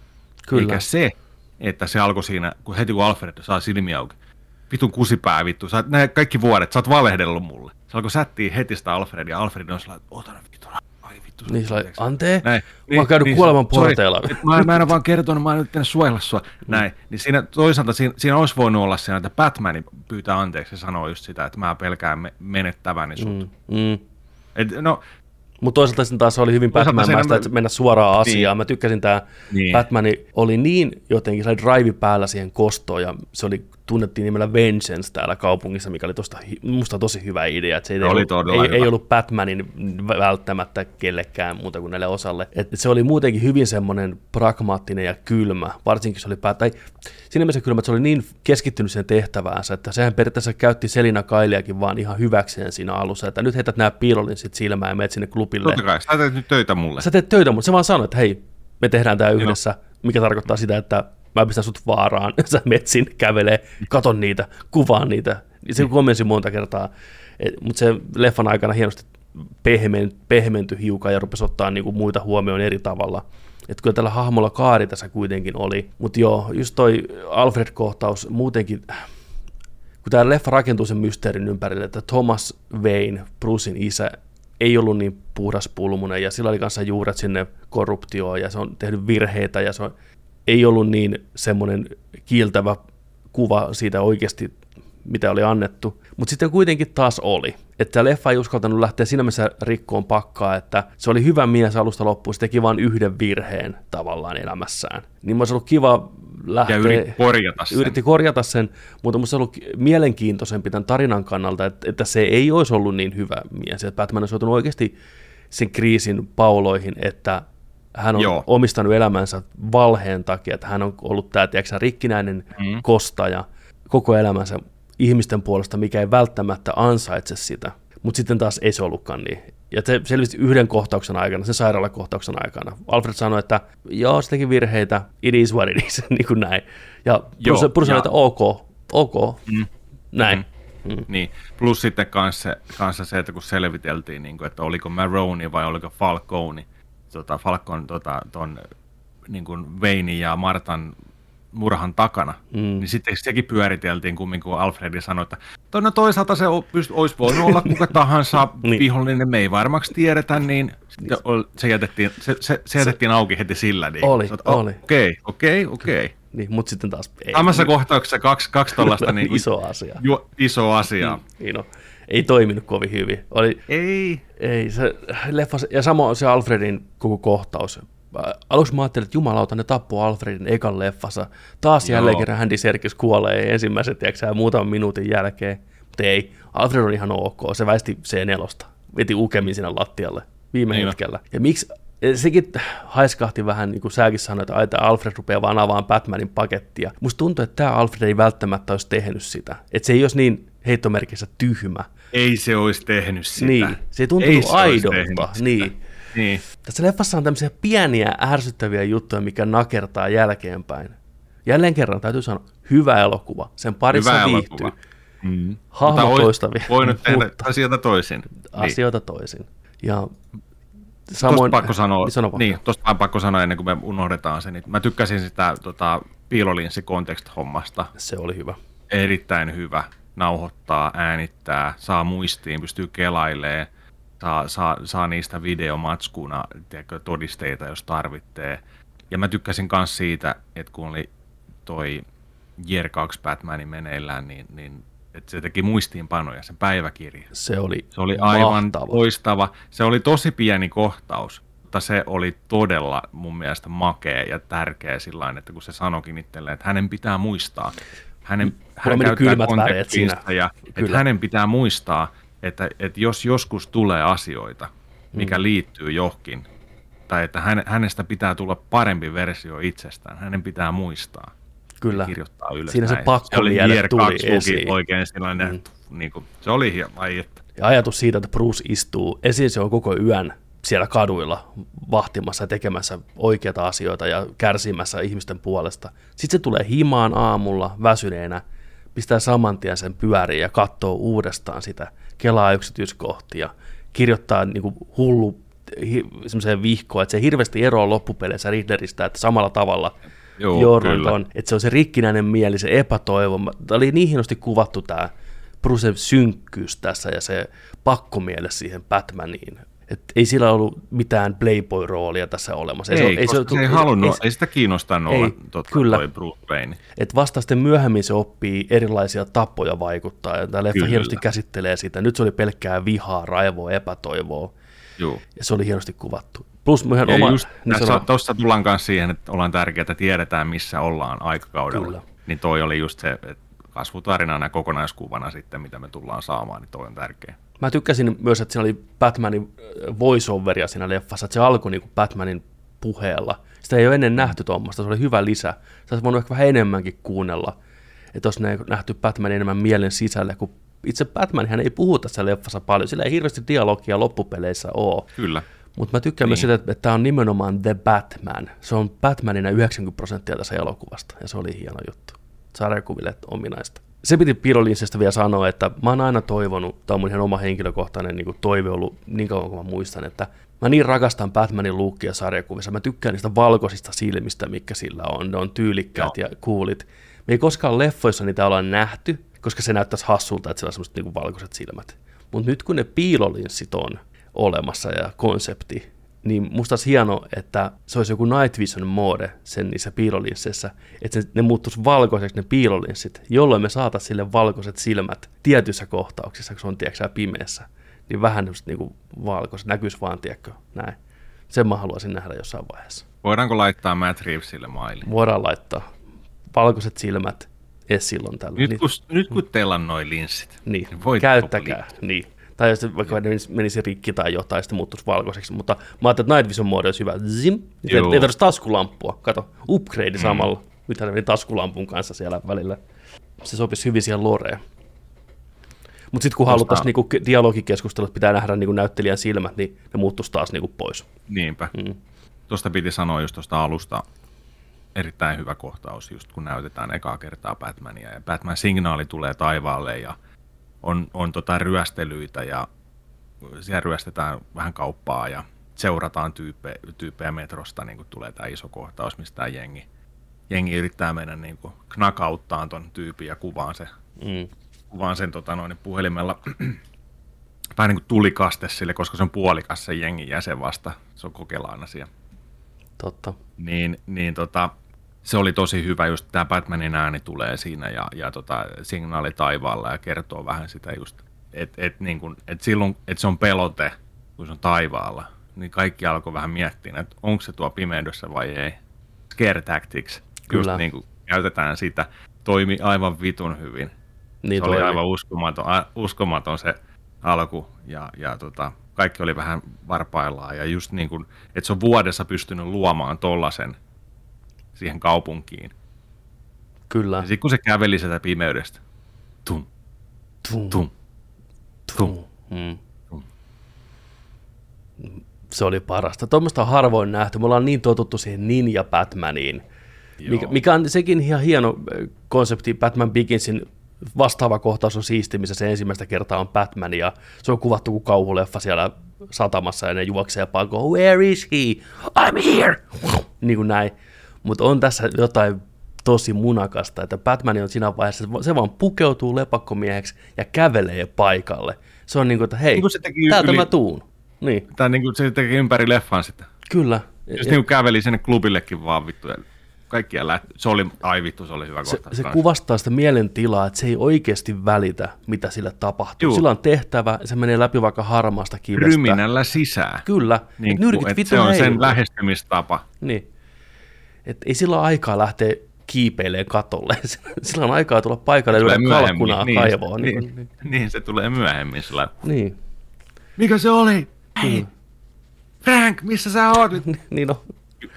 S2: Kyllä. Eikä se, että se alkoi siinä, kun heti kun Alfred saa silmiä auki. Vitun kusipää vittu. Sä, nämä kaikki vuodet, sä oot valehdellut mulle. Se alkoi sättiä heti sitä Alfredia. Alfred on sellainen, ota vittu, ai vittu.
S1: Niin sillä antee, Näin. Niin, mä oon käynyt niin, kuoleman porteilla.
S2: Mä, mä en ole vaan kertonut, mä oon nyt suojella sua. Mm. Näin. Niin siinä toisaalta siinä, siinä olisi voinut olla siinä, että Batman pyytää anteeksi ja sanoo just sitä, että mä pelkään menettäväni sut. Mm. Mm. Et, no,
S1: mutta toisaalta sitten taas oli hyvin Batman-mäistä, että mennä suoraan asiaan. Niin. Mä tykkäsin tämä niin. Batman oli niin jotenkin, se oli drive päällä siihen kostoon ja se oli tunnettiin nimellä Vengeance täällä kaupungissa, mikä oli tosta, musta tosi hyvä idea. Että se ei, oli ollut, ei, ei ollut Batmanin välttämättä kellekään muuta kuin näille osalle. Et se oli muutenkin hyvin semmoinen pragmaattinen ja kylmä, varsinkin se oli pää, tai siinä mielessä kylmä, että se oli niin keskittynyt sen tehtäväänsä, että sehän periaatteessa käytti Selina Kailiakin vaan ihan hyväkseen siinä alussa, että nyt heität nämä piilolin sit silmään ja menet sinne klubille.
S2: Totta kai, sä teet nyt töitä mulle.
S1: Sä teet töitä mulle, se vaan sanoi, että hei, me tehdään tämä yhdessä, mikä tarkoittaa sitä, että mä pistän sut vaaraan, sä metsin, kävelee, katon niitä, kuvaan niitä. Se komensi monta kertaa, mutta se leffan aikana hienosti pehmen, pehmentyi hiukan ja rupesi ottaa niinku muita huomioon eri tavalla. Että kyllä tällä hahmolla kaari tässä kuitenkin oli. Mutta joo, just toi Alfred-kohtaus muutenkin, kun tämä leffa rakentuu sen mysteerin ympärille, että Thomas Wayne, Brucein isä, ei ollut niin puhdas pulmunen ja sillä oli kanssa juuret sinne korruptioon ja se on tehnyt virheitä ja se on ei ollut niin semmoinen kiiltävä kuva siitä oikeasti, mitä oli annettu. Mutta sitten kuitenkin taas oli. Että leffa ei uskaltanut lähteä siinä mielessä rikkoon pakkaa, että se oli hyvä mies alusta loppuun, se teki vain yhden virheen tavallaan elämässään. Niin olisi ollut kiva lähteä... Ja
S2: yritti korjata sen.
S1: Yritti korjata sen, mutta olisi ollut mielenkiintoisempi tämän tarinan kannalta, että, että se ei olisi ollut niin hyvä mies. Että Batman olisi joutunut oikeasti sen kriisin pauloihin, että hän on Joo. omistanut elämänsä valheen takia, että hän on ollut tämä tiedätkö, rikkinäinen mm. kostaja koko elämänsä ihmisten puolesta, mikä ei välttämättä ansaitse sitä. Mutta sitten taas ei se ollutkaan niin. Ja se selvisi yhden kohtauksen aikana, sen sairaalakohtauksen aikana. Alfred sanoi, että joo, se teki virheitä, it is what it is, niin kuin näin. Ja Bruce, Bruce sanoi, että ok, ok, mm. näin. Mm.
S2: Mm. Niin, plus sitten kanssa, kanssa se, että kun selviteltiin, niin kuin, että oliko Maroni vai oliko Falcone, tota, Falcon tota, ton, niin kuin Veini ja Martan murhan takana, mm. niin sitten sekin pyöriteltiin kummin, kun Alfredi sanoi, että no toisaalta se olisi voinut olla kuka tahansa niin. vihollinen, me ei varmaksi tiedetä, niin se jätettiin, se, se, se jätettiin se, auki heti sillä. Niin,
S1: oli, oli.
S2: Okei, okei, okei.
S1: Niin, mutta sitten taas
S2: ei. Samassa kohtauksessa kaksi, kaksi tuollaista niin
S1: iso asia.
S2: Ju, iso asia.
S1: Niin, niin no ei toiminut kovin hyvin. Oli,
S2: ei.
S1: Ei, se leffa, ja sama se Alfredin koko kohtaus. Aluksi mä ajattelin, että jumalauta, ne tappoi Alfredin ekan leffassa. Taas Joo. jälleen kerran Andy Serkis kuolee ensimmäiset, tiedätkö, muutaman minuutin jälkeen. Mutta ei, Alfred on ihan ok, se väisti C4, veti ukemin sinne lattialle viime niin hetkellä. Ja miksi sekin haiskahti vähän, niin kuin säkin sanoit, että, että Alfred rupeaa vaan avaamaan Batmanin pakettia. Musta tuntuu, että tämä Alfred ei välttämättä olisi tehnyt sitä. Että se ei olisi niin heittomerkissä tyhmä.
S2: Ei se olisi tehnyt sitä.
S1: Niin, se ei tuntunut aidolta. Niin. niin. Tässä leffassa on tämmöisiä pieniä ärsyttäviä juttuja, mikä nakertaa jälkeenpäin. Jälleen kerran täytyy sanoa, hyvä elokuva. Sen parissa hyvä viihtyy. Mm. Hahmo toistavia.
S2: Voinut tehdä asioita toisin.
S1: Niin. Asioita niin. toisin. Ja
S2: Samoin, tosta pakko sanoa, niin, niin tosta on pakko sanoa ennen kuin me unohdetaan se, niin mä tykkäsin sitä tota, piilolinssi context-hommasta.
S1: Se oli hyvä.
S2: Erittäin hyvä. Nauhoittaa, äänittää, saa muistiin, pystyy kelailemaan, saa, saa, saa niistä videomatskuna tiedätkö, todisteita, jos tarvitsee. Ja mä tykkäsin myös siitä, että kun oli toi Year 2 Batmanin meneillään, niin, niin että se teki muistiinpanoja, sen päiväkirja.
S1: Se oli,
S2: se oli aivan mahtava. loistava. Se oli tosi pieni kohtaus, mutta se oli todella mun mielestä makea ja tärkeä sillä että kun se sanokin itselleen, että hänen pitää muistaa. Hänen,
S1: hän käyttää kylmät väreet siinä.
S2: Ja, että hänen pitää muistaa, että, että jos joskus tulee asioita, mikä mm. liittyy johonkin, tai että hänestä pitää tulla parempi versio itsestään, hänen pitää muistaa.
S1: Kyllä.
S2: kirjoittaa ylös.
S1: Siinä
S2: näin.
S1: se pakko
S2: se oli
S1: vielä tuli esiin.
S2: oikein sellainen, mm. niin kuin, se oli hieman, että...
S1: Ja ajatus siitä, että Bruce istuu, esiin se on koko yön siellä kaduilla vahtimassa ja tekemässä oikeita asioita ja kärsimässä ihmisten puolesta. Sitten se tulee himaan aamulla väsyneenä, pistää saman tien sen pyöriin ja katsoo uudestaan sitä, kelaa yksityiskohtia, kirjoittaa niin kuin hullu semmoiseen vihkoon, että se hirveästi eroaa loppupeleissä Riddleristä, että samalla tavalla Jordan on, että se on se rikkinäinen mieli, se epätoivo. Tämä oli niin hienosti kuvattu tämä Bruce synkkyys tässä ja se pakkomiele siihen Batmaniin. Et ei sillä ollut mitään Playboy-roolia tässä olemassa.
S2: Ei, ei, ei, se, se ei halunnut, ei, ei sitä kiinnostanut ei, olla totta, kyllä. toi Bruce Wayne.
S1: Et vasta sitten myöhemmin se oppii erilaisia tapoja vaikuttaa, ja tämä leffa kyllä. hienosti käsittelee sitä. Nyt se oli pelkkää vihaa, raivoa, epätoivoa.
S2: Joo.
S1: Ja se oli hienosti kuvattu. Plus ja oma... Just,
S2: niin tuossa tullaan myös siihen, että ollaan tärkeää, että tiedetään, missä ollaan aikakaudella. Kyllä. Niin toi oli just se, että kasvutarinana ja kokonaiskuvana sitten, mitä me tullaan saamaan, niin toi on tärkeä.
S1: Mä tykkäsin myös, että siinä oli Batmanin äh, voiceoveria siinä leffassa, että se alkoi niin kuin Batmanin puheella. Sitä ei ole ennen nähty tuommoista, se oli hyvä lisä. Sä olisi voinut ehkä vähän enemmänkin kuunnella, että olisi nähty Batmanin enemmän mielen sisälle, kun itse Batman hän ei puhu tässä leffassa paljon, sillä ei hirveästi dialogia loppupeleissä ole.
S2: Kyllä.
S1: Mutta mä tykkään niin. myös sitä, että tämä on nimenomaan The Batman. Se on Batmanina 90 prosenttia tässä elokuvasta, ja se oli hieno juttu. Sarjakuville ominaista. Se piti Pirolinsesta vielä sanoa, että mä oon aina toivonut, tämä on mun ihan oma henkilökohtainen niin toive ollut niin kauan kuin mä muistan, että mä niin rakastan Batmanin luukkia sarjakuvissa. Mä tykkään niistä valkoisista silmistä, mikä sillä on. Ne on tyylikkäät no. ja kuulit. Me ei koskaan leffoissa niitä olla nähty, koska se näyttäisi hassulta, että sillä on semmoiset niin valkoiset silmät. Mutta nyt kun ne piilolinssit on olemassa ja konsepti, niin musta olisi hieno, että se olisi joku night vision mode sen niissä piilolinsseissä, että ne muuttuisi valkoiseksi ne piilolinssit, jolloin me saataisiin sille valkoiset silmät tietyissä kohtauksissa, kun se on tiedätkö, pimeässä, niin vähän just niin kuin valkoiset, näkyisi vaan, tiedätkö, näin. Sen mä haluaisin nähdä jossain vaiheessa.
S2: Voidaanko laittaa Matt Reevesille maili?
S1: Voidaan laittaa. Valkoiset silmät, edes silloin tällä.
S2: Nyt kun, niin, nyt kun teillä on noin linssit,
S1: niin, niin käyttäkää. Niin. Tai jos vaikka menisi, menisi rikki tai jotain, sitten muuttuisi valkoiseksi. Mutta mä ajattelin, että Night Vision moodi olisi hyvä. Zim. Ei, ei tarvitsisi taskulampua. Kato, upgrade mm. samalla. Mitä meni taskulampun kanssa siellä välillä. Se sopisi hyvin siihen loreen. Mutta sitten kun haluttaisiin niinku dialogikeskustelut, pitää nähdä niinku näyttelijän silmät, niin ne muuttuisi taas niinku pois.
S2: Niinpä. Mm. Tuosta piti sanoa just tuosta alusta, erittäin hyvä kohtaus, just kun näytetään ekaa kertaa Batmania ja Batman-signaali tulee taivaalle ja on, on tota ryöstelyitä ja siellä ryöstetään vähän kauppaa ja seurataan tyyppejä, tyyppejä metrosta, niin kuin tulee tämä iso kohtaus, mistä tämä jengi, jengi yrittää mennä niin kuin knakauttaan ton tyypin ja kuvaan, se, mm. kuvaan sen tota noin, puhelimella vähän niin kuin tulikaste sille, koska se on puolikas sen jengin jäsen vasta, se on kokelaan asia.
S1: Totta.
S2: Niin, niin tota, se oli tosi hyvä, just tämä Batmanin ääni tulee siinä ja, ja tota, signaali taivaalla ja kertoo vähän sitä just, että et, niin kun, et silloin, että se on pelote, kun se on taivaalla, niin kaikki alkoi vähän miettiä, että onko se tuo pimeydessä vai ei. Scare tactics, Kyllä. just niin kuin käytetään sitä, toimi aivan vitun hyvin. Niin se toimi. oli aivan uskomaton, uskomaton se alku ja, ja tota, kaikki oli vähän varpaillaan ja just niin kuin, että se on vuodessa pystynyt luomaan tollasen siihen kaupunkiin.
S1: Kyllä. Ja
S2: sitten kun se käveli sitä pimeydestä, tum, tum, tum, tum, mm. tum.
S1: Se oli parasta. Tuommoista on harvoin nähty. Me ollaan niin totuttu siihen Ninja Batmaniin, mikä, mikä on sekin ihan hieno konsepti. Batman Beginsin vastaava kohtaus on siisti, missä se ensimmäistä kertaa on Batman ja se on kuvattu kuin kauhuleffa siellä satamassa ja ne juoksee ja pakoo, where is he? I'm here! Niin kuin näin. Mutta on tässä jotain tosi munakasta, että Batman on siinä vaiheessa, se vaan pukeutuu lepakkomieheksi ja kävelee paikalle. Se on niin kuin, että hei, niin se teki täältä yli... mä tuun. Niin.
S2: Tai niin kuin se teki ympäri leffan sitä.
S1: Kyllä.
S2: Ja se niin kuin käveli sinne klubillekin vaan vittu. Kaikkia lähti. Se oli, ai vittu, se oli hyvä
S1: kohta. Se, se kuvastaa sitä mielentilaa, että se ei oikeasti välitä, mitä sille tapahtuu. Juu. Sillä on tehtävä, se menee läpi vaikka harmaasta kivestä.
S2: Ryminällä sisään.
S1: Kyllä.
S2: Niin, nyrkit, vittu, se on hei. sen lähestymistapa.
S1: Niin. Et ei sillä ole aikaa lähteä kiipeilee katolle. Sillä on aikaa tulla paikalle ja kalkkunaa niin, kaivoa.
S2: Niin, niin, niin, niin, se tulee myöhemmin. Sillä...
S1: Niin.
S2: Mikä se oli? Hei, niin. Frank, missä sä oot?
S1: niin no.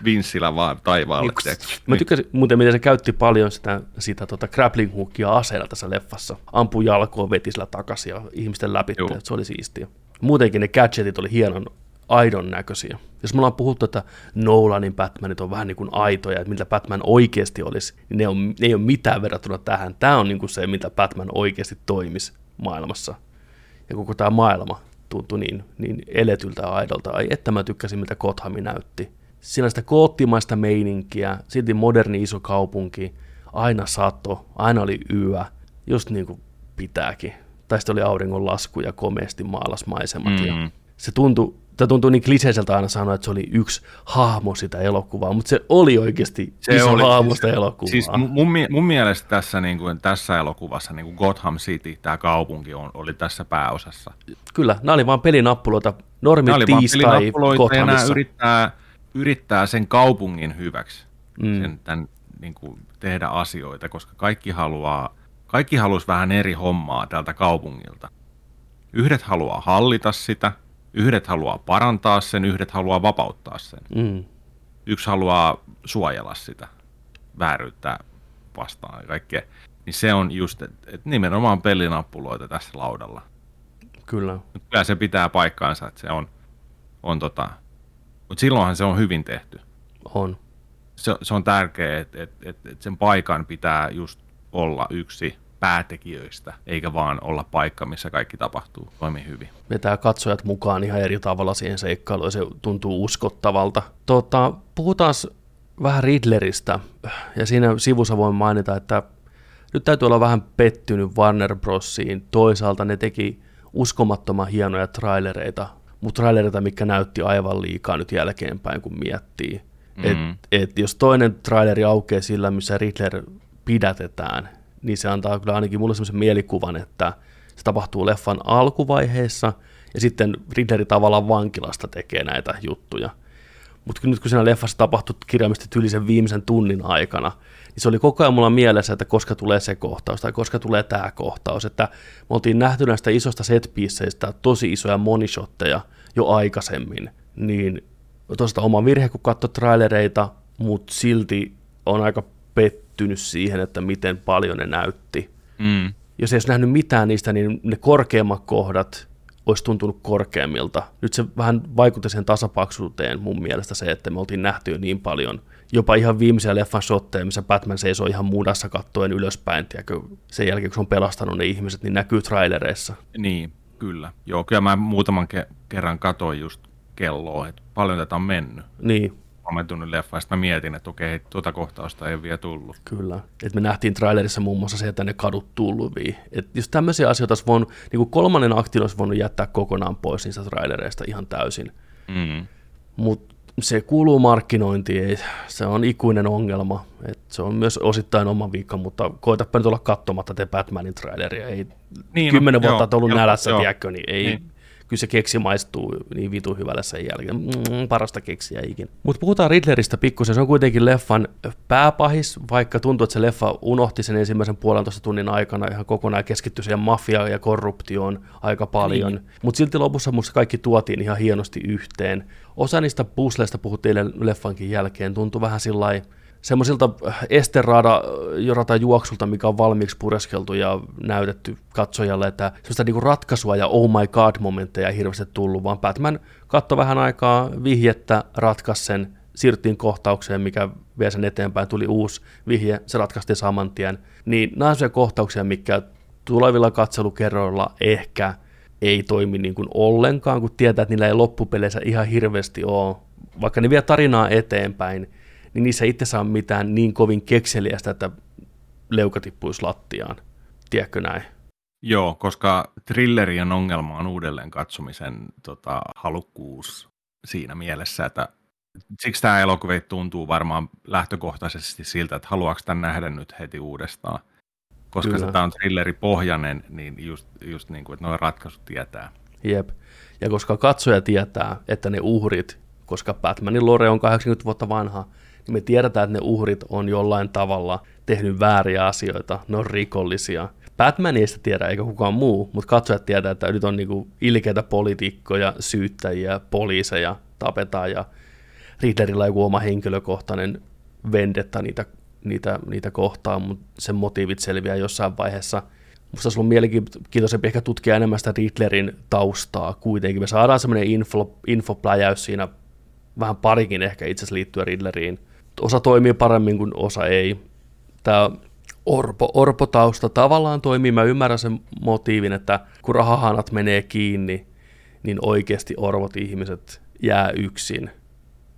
S2: Vinssillä vaan taivaalle. Niin,
S1: mä tykkäsin muuten, miten se käytti paljon sitä, sitä tota grappling hookia aseella tässä leffassa. Ampui jalkoon, veti sillä takaisin ja ihmisten läpi. Se oli siistiä. Muutenkin ne gadgetit oli hienon aidon näköisiä. Jos me ollaan puhuttu, että Nolanin Batmanit on vähän niin kuin aitoja, että miltä Batman oikeasti olisi, niin ne, on, ne ei ole mitään verrattuna tähän. Tämä on niin kuin se, mitä Batman oikeasti toimisi maailmassa. Ja koko tämä maailma tuntui niin, niin eletyltä ja aidolta. Ai että mä tykkäsin, mitä Gotham näytti. Siinä sitä koottimaista meininkiä, silti moderni iso kaupunki, aina sato, aina oli yö, just niin kuin pitääkin. Tai sitten oli auringon lasku ja komeasti maalasmaisemat. Mm. Ja se tuntui, tämä tuntuu niin kliseiseltä aina sanoa, että se oli yksi hahmo sitä elokuvaa, mutta se oli oikeasti se iso oli, hahmo sitä elokuvaa.
S2: Siis mun, mun mielestä tässä, niin kuin, tässä elokuvassa niin kuin Gotham City, tämä kaupunki on, oli tässä pääosassa.
S1: Kyllä, nämä oli vain pelinappuloita, normi tiistai
S2: Gothamissa. Nämä yrittää, yrittää sen kaupungin hyväksi mm. sen, tämän, niin kuin, tehdä asioita, koska kaikki haluaa, kaikki haluaisi vähän eri hommaa tältä kaupungilta. Yhdet haluaa hallita sitä, Yhdet haluaa parantaa sen, yhdet haluaa vapauttaa sen. Mm. Yksi haluaa suojella sitä, vääryyttä vastaan ja kaikkea. Niin se on just, että et nimenomaan pelinappuloita tässä laudalla.
S1: Kyllä.
S2: Kyllä se pitää paikkaansa, että se on, on tota, mutta silloinhan se on hyvin tehty.
S1: On.
S2: Se, se on tärkeää, että et, et, et sen paikan pitää just olla yksi päätekijöistä, eikä vaan olla paikka, missä kaikki tapahtuu, toimi hyvin.
S1: Vetää katsojat mukaan ihan eri tavalla siihen seikkailuun, se tuntuu uskottavalta. Tota, puhutaan vähän Riddleristä, ja siinä sivussa voin mainita, että nyt täytyy olla vähän pettynyt Warner Brosiin. Toisaalta ne teki uskomattoman hienoja trailereita, mutta trailereita, mikä näytti aivan liikaa nyt jälkeenpäin, kun miettii. Mm-hmm. Et, et jos toinen traileri aukeaa sillä, missä Riddler pidätetään, niin se antaa kyllä ainakin mulle sellaisen mielikuvan, että se tapahtuu leffan alkuvaiheessa, ja sitten Riddleri tavallaan vankilasta tekee näitä juttuja. Mutta nyt kun siinä leffassa tapahtui kirjaimisesti yli sen viimeisen tunnin aikana, niin se oli koko ajan mulla mielessä, että koska tulee se kohtaus tai koska tulee tämä kohtaus. Että me oltiin nähty näistä isosta setpiisseistä tosi isoja monishotteja jo aikaisemmin, niin tuosta oma virhe, kun katsoi trailereita, mutta silti on aika pettynyt siihen, että miten paljon ne näytti. Mm. Jos ei olisi nähnyt mitään niistä, niin ne korkeammat kohdat olisi tuntunut korkeammilta. Nyt se vähän vaikutti sen tasapaksuuteen mun mielestä se, että me oltiin nähty jo niin paljon jopa ihan viimeisiä leffan shotteja, missä Batman seisoo ihan mudassa kattoen ylöspäin, tiedätkö, sen jälkeen kun se on pelastanut ne ihmiset, niin näkyy trailereissa.
S2: Niin, kyllä. Joo, kyllä mä muutaman ke- kerran katoin just kelloa, että paljon tätä on mennyt.
S1: Niin,
S2: momentunut leffa, ja mä mietin, että okei, tuota kohtausta ei vielä tullut.
S1: Kyllä, että me nähtiin trailerissa muun muassa se, että ne kadut tulvii. Että jos tämmöisiä asioita olisi voinut, niin kuin kolmannen aktin olisi voinut jättää kokonaan pois niistä trailereista ihan täysin. Mm. Mutta se kuuluu markkinointiin, se on ikuinen ongelma. Et se on myös osittain oma viikko, mutta koitapa nyt olla katsomatta te Batmanin traileria. Ei niin, no, kymmenen no, vuotta joo, ollut nälässä, tiedätkö, niin ei, niin kyllä se keksi maistuu niin vitu hyvälle sen jälkeen. Mm, parasta keksiä ikinä. Mutta puhutaan Riddleristä pikkusen. Se on kuitenkin leffan pääpahis, vaikka tuntuu, että se leffa unohti sen ensimmäisen puolentoista tunnin aikana ihan kokonaan keskittyi siihen mafiaan ja korruptioon aika paljon. Niin. Mutta silti lopussa musta kaikki tuotiin ihan hienosti yhteen. Osa niistä pusleista puhuttiin leffankin jälkeen. Tuntui vähän sillä semmoisilta esterada jorata juoksulta, mikä on valmiiksi pureskeltu ja näytetty katsojalle, että semmoista niinku ratkaisua ja oh my god momentteja ei hirveästi tullut, vaan Batman katsoi vähän aikaa vihjettä, ratkaisi sen, siirryttiin kohtaukseen, mikä vie sen eteenpäin, tuli uusi vihje, se ratkaistiin saman tien. Niin nämä on kohtauksia, mikä tulevilla katselukerroilla ehkä ei toimi niin kuin ollenkaan, kun tietää, että niillä ei loppupeleissä ihan hirveästi ole. Vaikka ne vie tarinaa eteenpäin, niin niissä itse saa mitään niin kovin kekseliästä, että leuka tippuisi lattiaan. Tiedätkö näin?
S2: Joo, koska thrillerien ongelma on uudelleen katsomisen tota, halukkuus siinä mielessä, että siksi tämä elokuva tuntuu varmaan lähtökohtaisesti siltä, että haluaako tämän nähdä nyt heti uudestaan. Koska Kyllä. tämä on thrilleripohjainen, niin just, just niin kuin, että nuo ratkaisut tietää.
S1: Jep. Ja koska katsoja tietää, että ne uhrit, koska Batmanin lore on 80 vuotta vanha, me tiedetään, että ne uhrit on jollain tavalla tehnyt vääriä asioita, ne on rikollisia. Batman ei sitä tiedä eikä kukaan muu, mutta katsojat tietää, että nyt on niinku ilkeitä poliitikkoja, syyttäjiä, poliiseja, tapetaan ja Riddlerillä on joku oma henkilökohtainen vendetta niitä, niitä, niitä kohtaan, mutta sen motiivit selviää jossain vaiheessa. musta olisi ollut mielenkiintoisempi ehkä tutkia enemmän sitä Riddlerin taustaa kuitenkin. Me saadaan semmoinen info, infopläjäys siinä, vähän parikin ehkä itse asiassa liittyen Riddleriin. Osa toimii paremmin kuin osa ei. Tämä Orpo, Orpo-tausta tavallaan toimii, mä ymmärrän sen motiivin, että kun rahahanat menee kiinni, niin oikeasti orvot ihmiset jää yksin.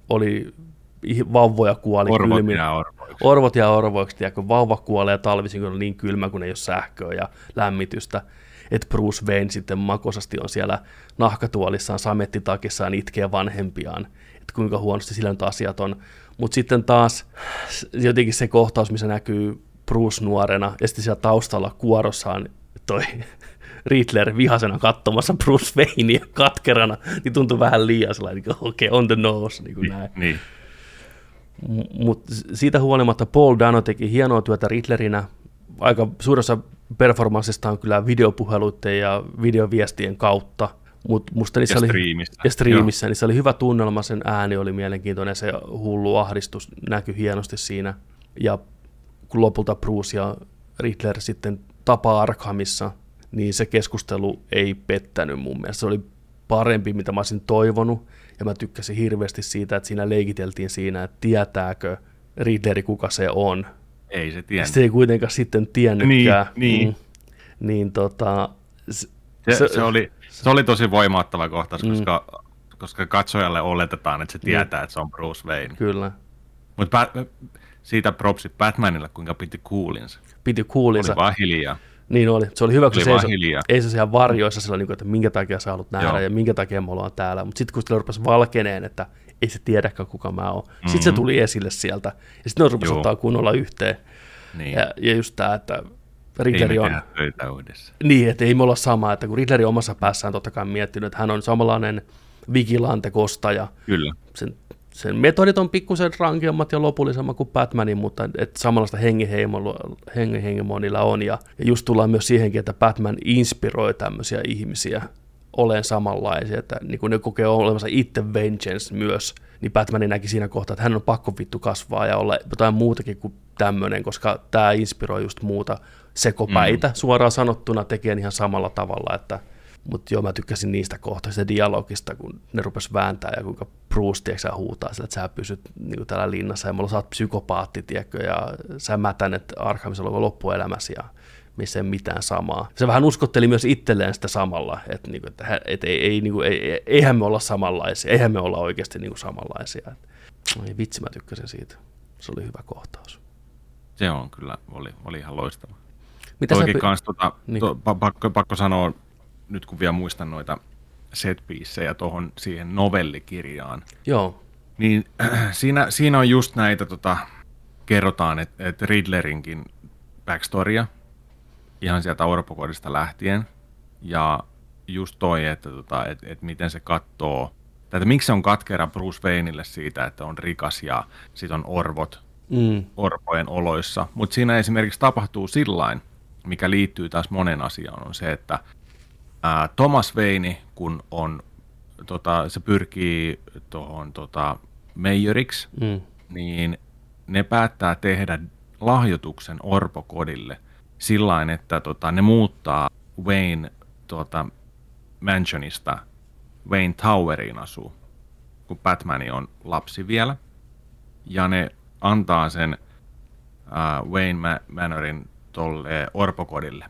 S1: Oli vauvoja kuoli
S2: Orvot
S1: kylmin.
S2: jää orvoiksi.
S1: Orvot ja orvoiksi, ja kun vauva kuolee talvisin, kun on niin kylmä, kun ei ole sähköä ja lämmitystä, että Bruce Wayne sitten makosasti on siellä nahkatuolissaan samettitakissaan itkee vanhempiaan, että kuinka huonosti sillä nyt asiat on. Mutta sitten taas jotenkin se kohtaus, missä näkyy Bruce nuorena, ja sitten siellä taustalla kuorossaan toi Riddler vihasena katsomassa Bruce Wayneia katkerana, niin tuntui vähän liian sellainen, niin okei, okay, on the nose, niin kuin näin.
S2: Niin.
S1: Mutta siitä huolimatta Paul Dano teki hienoa työtä Riddlerinä. Aika suuressa performanssista on kyllä videopuheluiden ja videoviestien kautta. Mut musta niissä
S2: Ja
S1: oli,
S2: striimissä.
S1: ja striimissä, niin se oli hyvä tunnelma, sen ääni oli mielenkiintoinen, se hullu ahdistus näkyi hienosti siinä. Ja kun lopulta Bruce ja Riddler sitten tapaa Arkhamissa, niin se keskustelu ei pettänyt mun mielestä. Se oli parempi, mitä mä olisin toivonut, ja mä tykkäsin hirveästi siitä, että siinä leikiteltiin siinä, että tietääkö Riddleri, kuka se on.
S2: Ei se tiennyt.
S1: Se ei kuitenkaan sitten tiennytkään.
S2: Niin, niin.
S1: Mm. Niin tota, s-
S2: Se, se, oli, se oli tosi voimauttava kohtaus,
S1: Mm.
S2: koska, koska katsojalle oletetaan, että se tietää, että se on Bruce Wayne.
S1: kyllä.
S2: Mutta siitä propsit Batmanille, kuinka piti kuulinsa.
S1: Piti kuulinsa.
S2: Oli vaan hiljaa.
S1: Niin oli. Se oli hyvä, kun
S2: Oli
S1: se ei se siellä varjoissa sillä, niin kuin, että minkä takia sä haluat nähdä
S2: Joo.
S1: ja minkä takia me ollaan täällä. Mutta sitten kun sillä rupesi valkeneen, että ei se tiedäkään kuka mä oon. Mm-hmm. Sitten se tuli esille sieltä. Ja sitten ne rupesi
S2: Joo.
S1: ottaa kunnolla yhteen.
S2: Niin.
S1: Ja, ja just tämä, että
S2: me
S1: on... Niin, että ei me olla sama, että kun Riddleri omassa päässään totta kai miettinyt, että hän on samanlainen vigilante kostaja,
S2: Kyllä.
S1: sen, sen metodit on pikkusen rankemmat ja lopullisemmat kuin Batmanin, mutta et samanlaista hengenheimoa niillä on. Ja, ja just tullaan myös siihenkin, että Batman inspiroi tämmöisiä ihmisiä olen samanlaisia, että niin kun ne kokee olevansa itse vengeance myös, niin Batman näki siinä kohtaa, että hän on pakko vittu kasvaa ja olla jotain muutakin kuin tämmöinen, koska tämä inspiroi just muuta sekopäitä mm. suoraan sanottuna tekee ihan samalla tavalla, että mutta joo, mä tykkäsin niistä kohtaisista dialogista, kun ne rupes vääntää ja kuinka Bruce, tiedätkö, huutaa sillä, että sä pysyt niin kuin täällä linnassa ja mulla sä oot psykopaatti, tiedätkö, ja sä mätänet Arkhamissa loppuelämäsi ja missä ei mitään samaa. Se vähän uskotteli myös itselleen sitä samalla, että, niin kuin, että, että ei, ei, niin kuin, ei, eihän me olla samanlaisia, eihän me olla oikeasti niin kuin samanlaisia. Ei vitsi, mä tykkäsin siitä. Se oli hyvä kohtaus.
S2: Se on kyllä, oli, oli ihan loistava.
S1: Mitä sä...
S2: Toikin
S1: pi-
S2: kans, tota, Niin. to, pa- pakko, pakko sanoa, nyt kun vielä muistan noita set tuohon siihen novellikirjaan,
S1: Joo,
S2: niin siinä, siinä on just näitä, tota, kerrotaan, että et Riddlerinkin backstoria, ihan sieltä Orpokodista lähtien, ja just toi, että tota, et, et miten se katsoo, tai että miksi se on katkera Bruce Wayneille siitä, että on rikas ja sit on orvot
S1: mm,
S2: orpojen oloissa. Mutta siinä esimerkiksi tapahtuu sillain, mikä liittyy taas monen asiaan, on se, että ää, Thomas Wayne, kun on, tota, se pyrkii tuohon tota, meijeriksi,
S1: mm,
S2: niin ne päättää tehdä lahjoituksen orpokodille sillain, että tota, ne muuttaa Wayne tota, mansionista Wayne Toweriin asuu, kun Batman on lapsi vielä. Ja ne antaa sen uh, Wayne Ma- Manorin tolle orpokodille,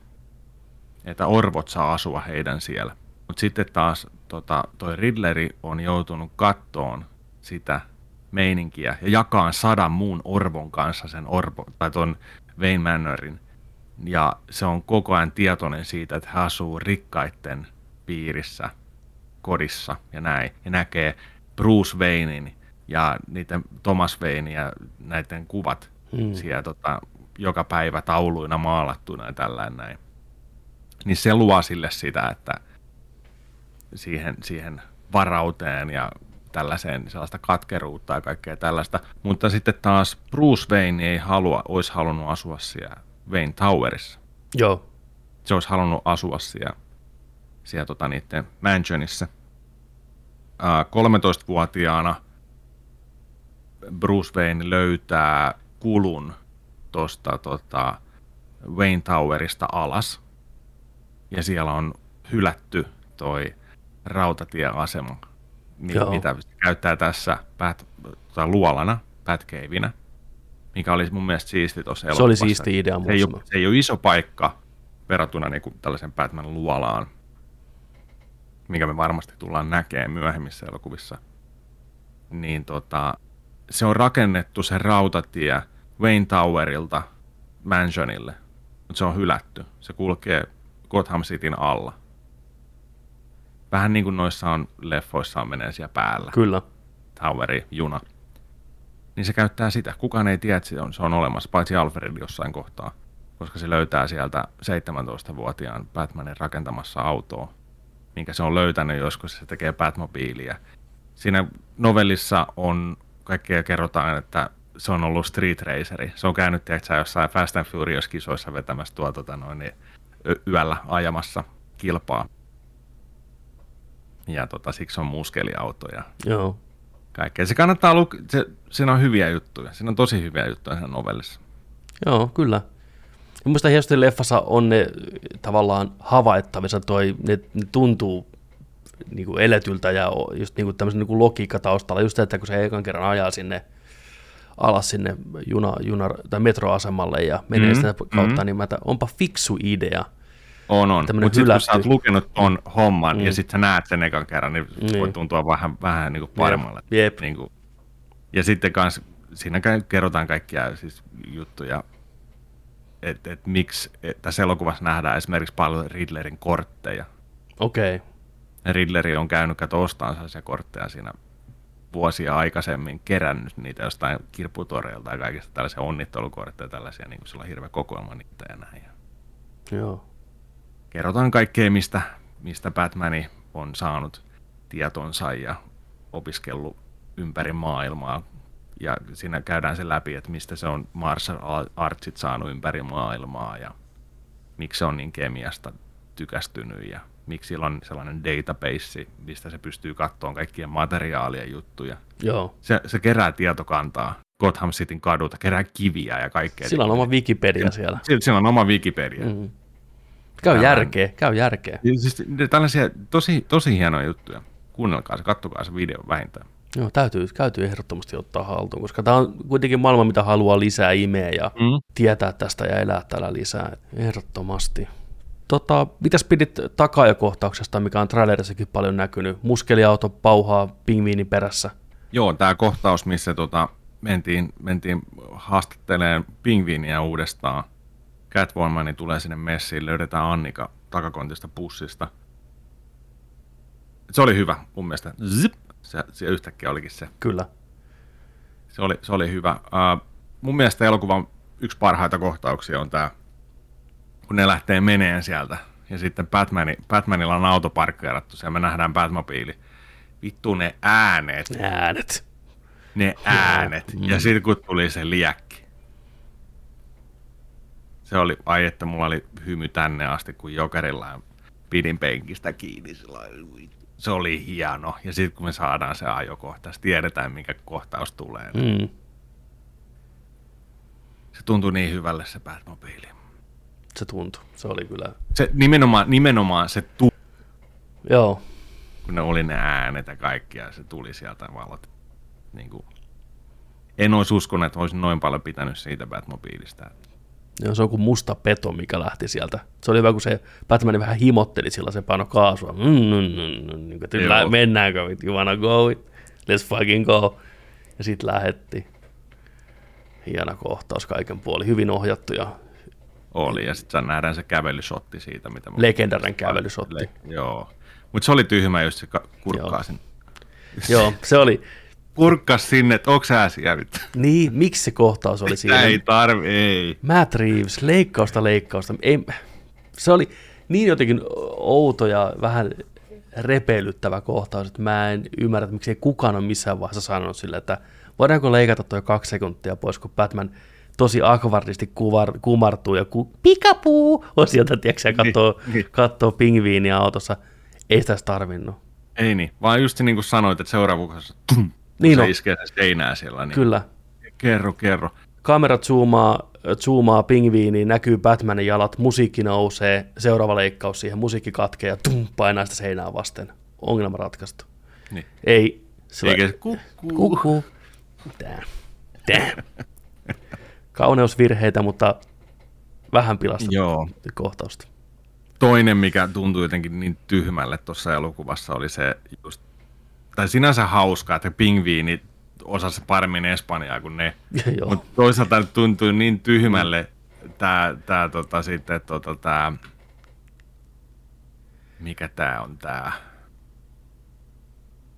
S2: että orvot saa asua heidän siellä. Mutta sitten taas tota, toi Riddleri on joutunut kattoon sitä meininkiä ja jakaa sadan muun orvon kanssa sen orpo, tai ton Wayne Manorin. Ja se on koko ajan tietoinen siitä, että hän asuu rikkaitten piirissä, kodissa ja näin. Ja näkee Bruce Waynein ja niiden Thomas Wayne ja näiden kuvat
S1: hmm.
S2: siellä tota, joka päivä tauluina maalattuna ja tällainen näin. Niin se luo sille sitä, että siihen, siihen varauteen ja tällaiseen sellaista katkeruutta ja kaikkea tällaista. Mutta sitten taas Bruce Wayne ei halua, olisi halunnut asua siellä Wayne Towerissa.
S1: joo,
S2: Se olisi halunnut asua siellä, siellä tota, niiden mansionissa. Ää, 13-vuotiaana Bruce Wayne löytää kulun tuosta tota, Wayne Towerista alas ja siellä on hylätty toi rautatieasema, Joo. mitä käyttää tässä pät, tai luolana, Batcaveina, mikä oli mun mielestä siisti tuossa
S1: Se oli siisti idea
S2: se ei, ole, se ei ole iso paikka verrattuna niin kuin tällaisen Batman luolaan, mikä me varmasti tullaan näkemään myöhemmissä elokuvissa. Niin tota, se on rakennettu se rautatie Wayne Towerilta Mansionille, mutta se on hylätty. Se kulkee Gotham Cityn alla. Vähän niin kuin noissa on leffoissa on menee siellä päällä.
S1: Kyllä.
S2: Toweri, juna. Niin se käyttää sitä. Kukaan ei tiedä, että se on, se on olemassa, paitsi Alfred jossain kohtaa. Koska se löytää sieltä 17-vuotiaan Batmanin rakentamassa autoa, minkä se on löytänyt joskus, se tekee Batmobiilia. Siinä novellissa on kaikkea kerrotaan, että se on ollut street raceri. Se on käynyt tiedätkö, jossain Fast and Furious-kisoissa vetämässä tuo tota, noin, niin, yöllä ajamassa kilpaa. Ja tota, siksi on muskeliautoja.
S1: Joo.
S2: Kaikkea. Se kannattaa lukea, se, siinä on hyviä juttuja. Siinä on tosi hyviä juttuja siinä novellissa.
S1: Joo, kyllä. Ja hienosti leffassa on ne tavallaan havaittavissa, toi, ne, ne tuntuu niin kuin eletyltä ja just niin kuin tämmöisen niin kuin logiikka taustalla, just että kun se ekan kerran ajaa sinne alas sinne juna, juna, tai metroasemalle ja menee mm-hmm. sitä kautta, mm-hmm. niin mä onpa fiksu idea.
S2: On, on. Mutta sitten kun sä oot lukenut ton mm. homman mm. ja sitten sä näet sen ekan kerran, niin, niin. voi tuntua vähän, vähän niin kuin paremmalle.
S1: Jep.
S2: Niin kuin. Ja sitten kans, siinä kerrotaan kaikkia siis juttuja, että et miksi et tässä elokuvassa nähdään esimerkiksi paljon Riddlerin kortteja.
S1: Okei. Okay.
S2: Riddleri on käynyt kato ostaan sellaisia kortteja siinä vuosia aikaisemmin kerännyt niitä jostain kirpputoreilta ja kaikista tällaisia onnittelukortteja tällaisia, niin kuin sillä on hirveä kokoelma niitä ja näin.
S1: Joo.
S2: Kerrotaan kaikkea, mistä, mistä Batmani on saanut tietonsa ja opiskellut ympäri maailmaa. Ja siinä käydään se läpi, että mistä se on martial artsit saanut ympäri maailmaa ja miksi se on niin kemiasta tykästynyt ja miksi sillä on sellainen database, mistä se pystyy katsomaan kaikkien materiaalien juttuja.
S1: Joo.
S2: Se, se kerää tietokantaa Gotham Cityn kadulta, kerää kiviä ja kaikkea.
S1: Sillä on oma Wikipedia siellä.
S2: Sillä, sillä on oma Wikipedia. Mm.
S1: Käy järkeä, käy järkeä.
S2: Siis, tällaisia tosi, tosi hienoja juttuja. Kuunnelkaa se, kattokaa se video vähintään.
S1: Joo, täytyy, täytyy ehdottomasti ottaa haltuun, koska tämä on kuitenkin maailma, mitä haluaa lisää imeä ja mm. tietää tästä ja elää täällä lisää. Ehdottomasti. Tota, mitäs pidit takaajakohtauksesta, mikä on trailerissakin paljon näkynyt? Muskeliauto pauhaa pingviinin perässä.
S2: Joo, tämä kohtaus, missä tota, mentiin, mentiin haastatteleen pingviiniä uudestaan. Catwomani tulee sinne messiin, löydetään Annika takakontista pussista. Se oli hyvä mun mielestä. Zip, se, se yhtäkkiä olikin se.
S1: Kyllä.
S2: Se oli, se oli hyvä. Uh, mun mielestä elokuvan yksi parhaita kohtauksia on tämä kun ne lähtee meneen sieltä. Ja sitten Batmani, Batmanilla on auto parkkeerattu, ja me nähdään Batmobiili. Vittu ne äänet.
S1: Ne äänet.
S2: Ne äänet. Mm. Ja sitten kun tuli se liäkki. Se oli, ai että mulla oli hymy tänne asti, kun Jokerilla pidin penkistä kiinni. Se oli hieno. Ja sitten kun me saadaan se ajokohtaus, tiedetään mikä kohtaus tulee. Mm. Se tuntui niin hyvälle se Batmobiili
S1: se tuntui. Se oli kyllä...
S2: Se, nimenomaan, nimenomaan se tu...
S1: Joo.
S2: Kun ne oli ne äänet ja kaikki, ja se tuli sieltä valot. Niin kuin... En olisi uskonut, että olisin noin paljon pitänyt siitä Batmobiilista.
S1: Joo, se on kuin musta peto, mikä lähti sieltä. Se oli hyvä, kun se Batman vähän himotteli sillä se paino kaasua. Mm, mm, mm, mm, niin kuin, mennäänkö, you wanna go? Let's fucking go. Ja sitten lähetti. Hieno kohtaus kaiken puoli. Hyvin ohjattu ja
S2: oli, ja sitten nähdään se kävelysotti siitä. Mitä
S1: Legendarinen kävelysotti. Le-
S2: joo, mutta se oli tyhmä, jos se kurkkaa sen.
S1: Joo, se oli.
S2: Kurkkas sinne, että onko sä siellä
S1: Niin, miksi se kohtaus oli siinä?
S2: Ei tarvi, ei.
S1: Matt Reeves, leikkausta leikkausta. Ei, se oli niin jotenkin outo ja vähän repeilyttävä kohtaus, että mä en ymmärrä, että miksi ei kukaan ole missään vaiheessa sanonut sille, että voidaanko leikata tuo kaksi sekuntia pois, kun Batman – tosi akvardisti kuvar, kumartuu ja ku, pikapuu on sieltä, tiedätkö, ja katsoo, niin, niin. katsoo pingviiniä autossa. Ei sitä tarvinnut.
S2: Ei niin, vaan just niin kuin sanoit, että seuraavaksi tum, niin se no. iskee seinää siellä. Niin
S1: Kyllä.
S2: Kerro, kerro.
S1: Kamerat zoomaa zoomaa pingviiniin, näkyy Batmanin jalat, musiikki nousee, seuraava leikkaus siihen, musiikki katkee ja tum, painaa sitä seinää vasten. Ongelma ratkaistu.
S2: Niin.
S1: Ei.
S2: Se Eikä kukkuu.
S1: Kukkuu. Damn. Damn. Kauneusvirheitä, mutta vähän pilasta
S2: Joo.
S1: kohtausta.
S2: Toinen, mikä tuntui jotenkin niin tyhmälle tuossa elokuvassa, oli se just, tai sinänsä hauskaa, että pingviini osasi paremmin Espanjaa kuin ne. Mutta toisaalta tuntui niin tyhmälle tämä tää, tota, sitten, tota, tää, mikä tämä on tämä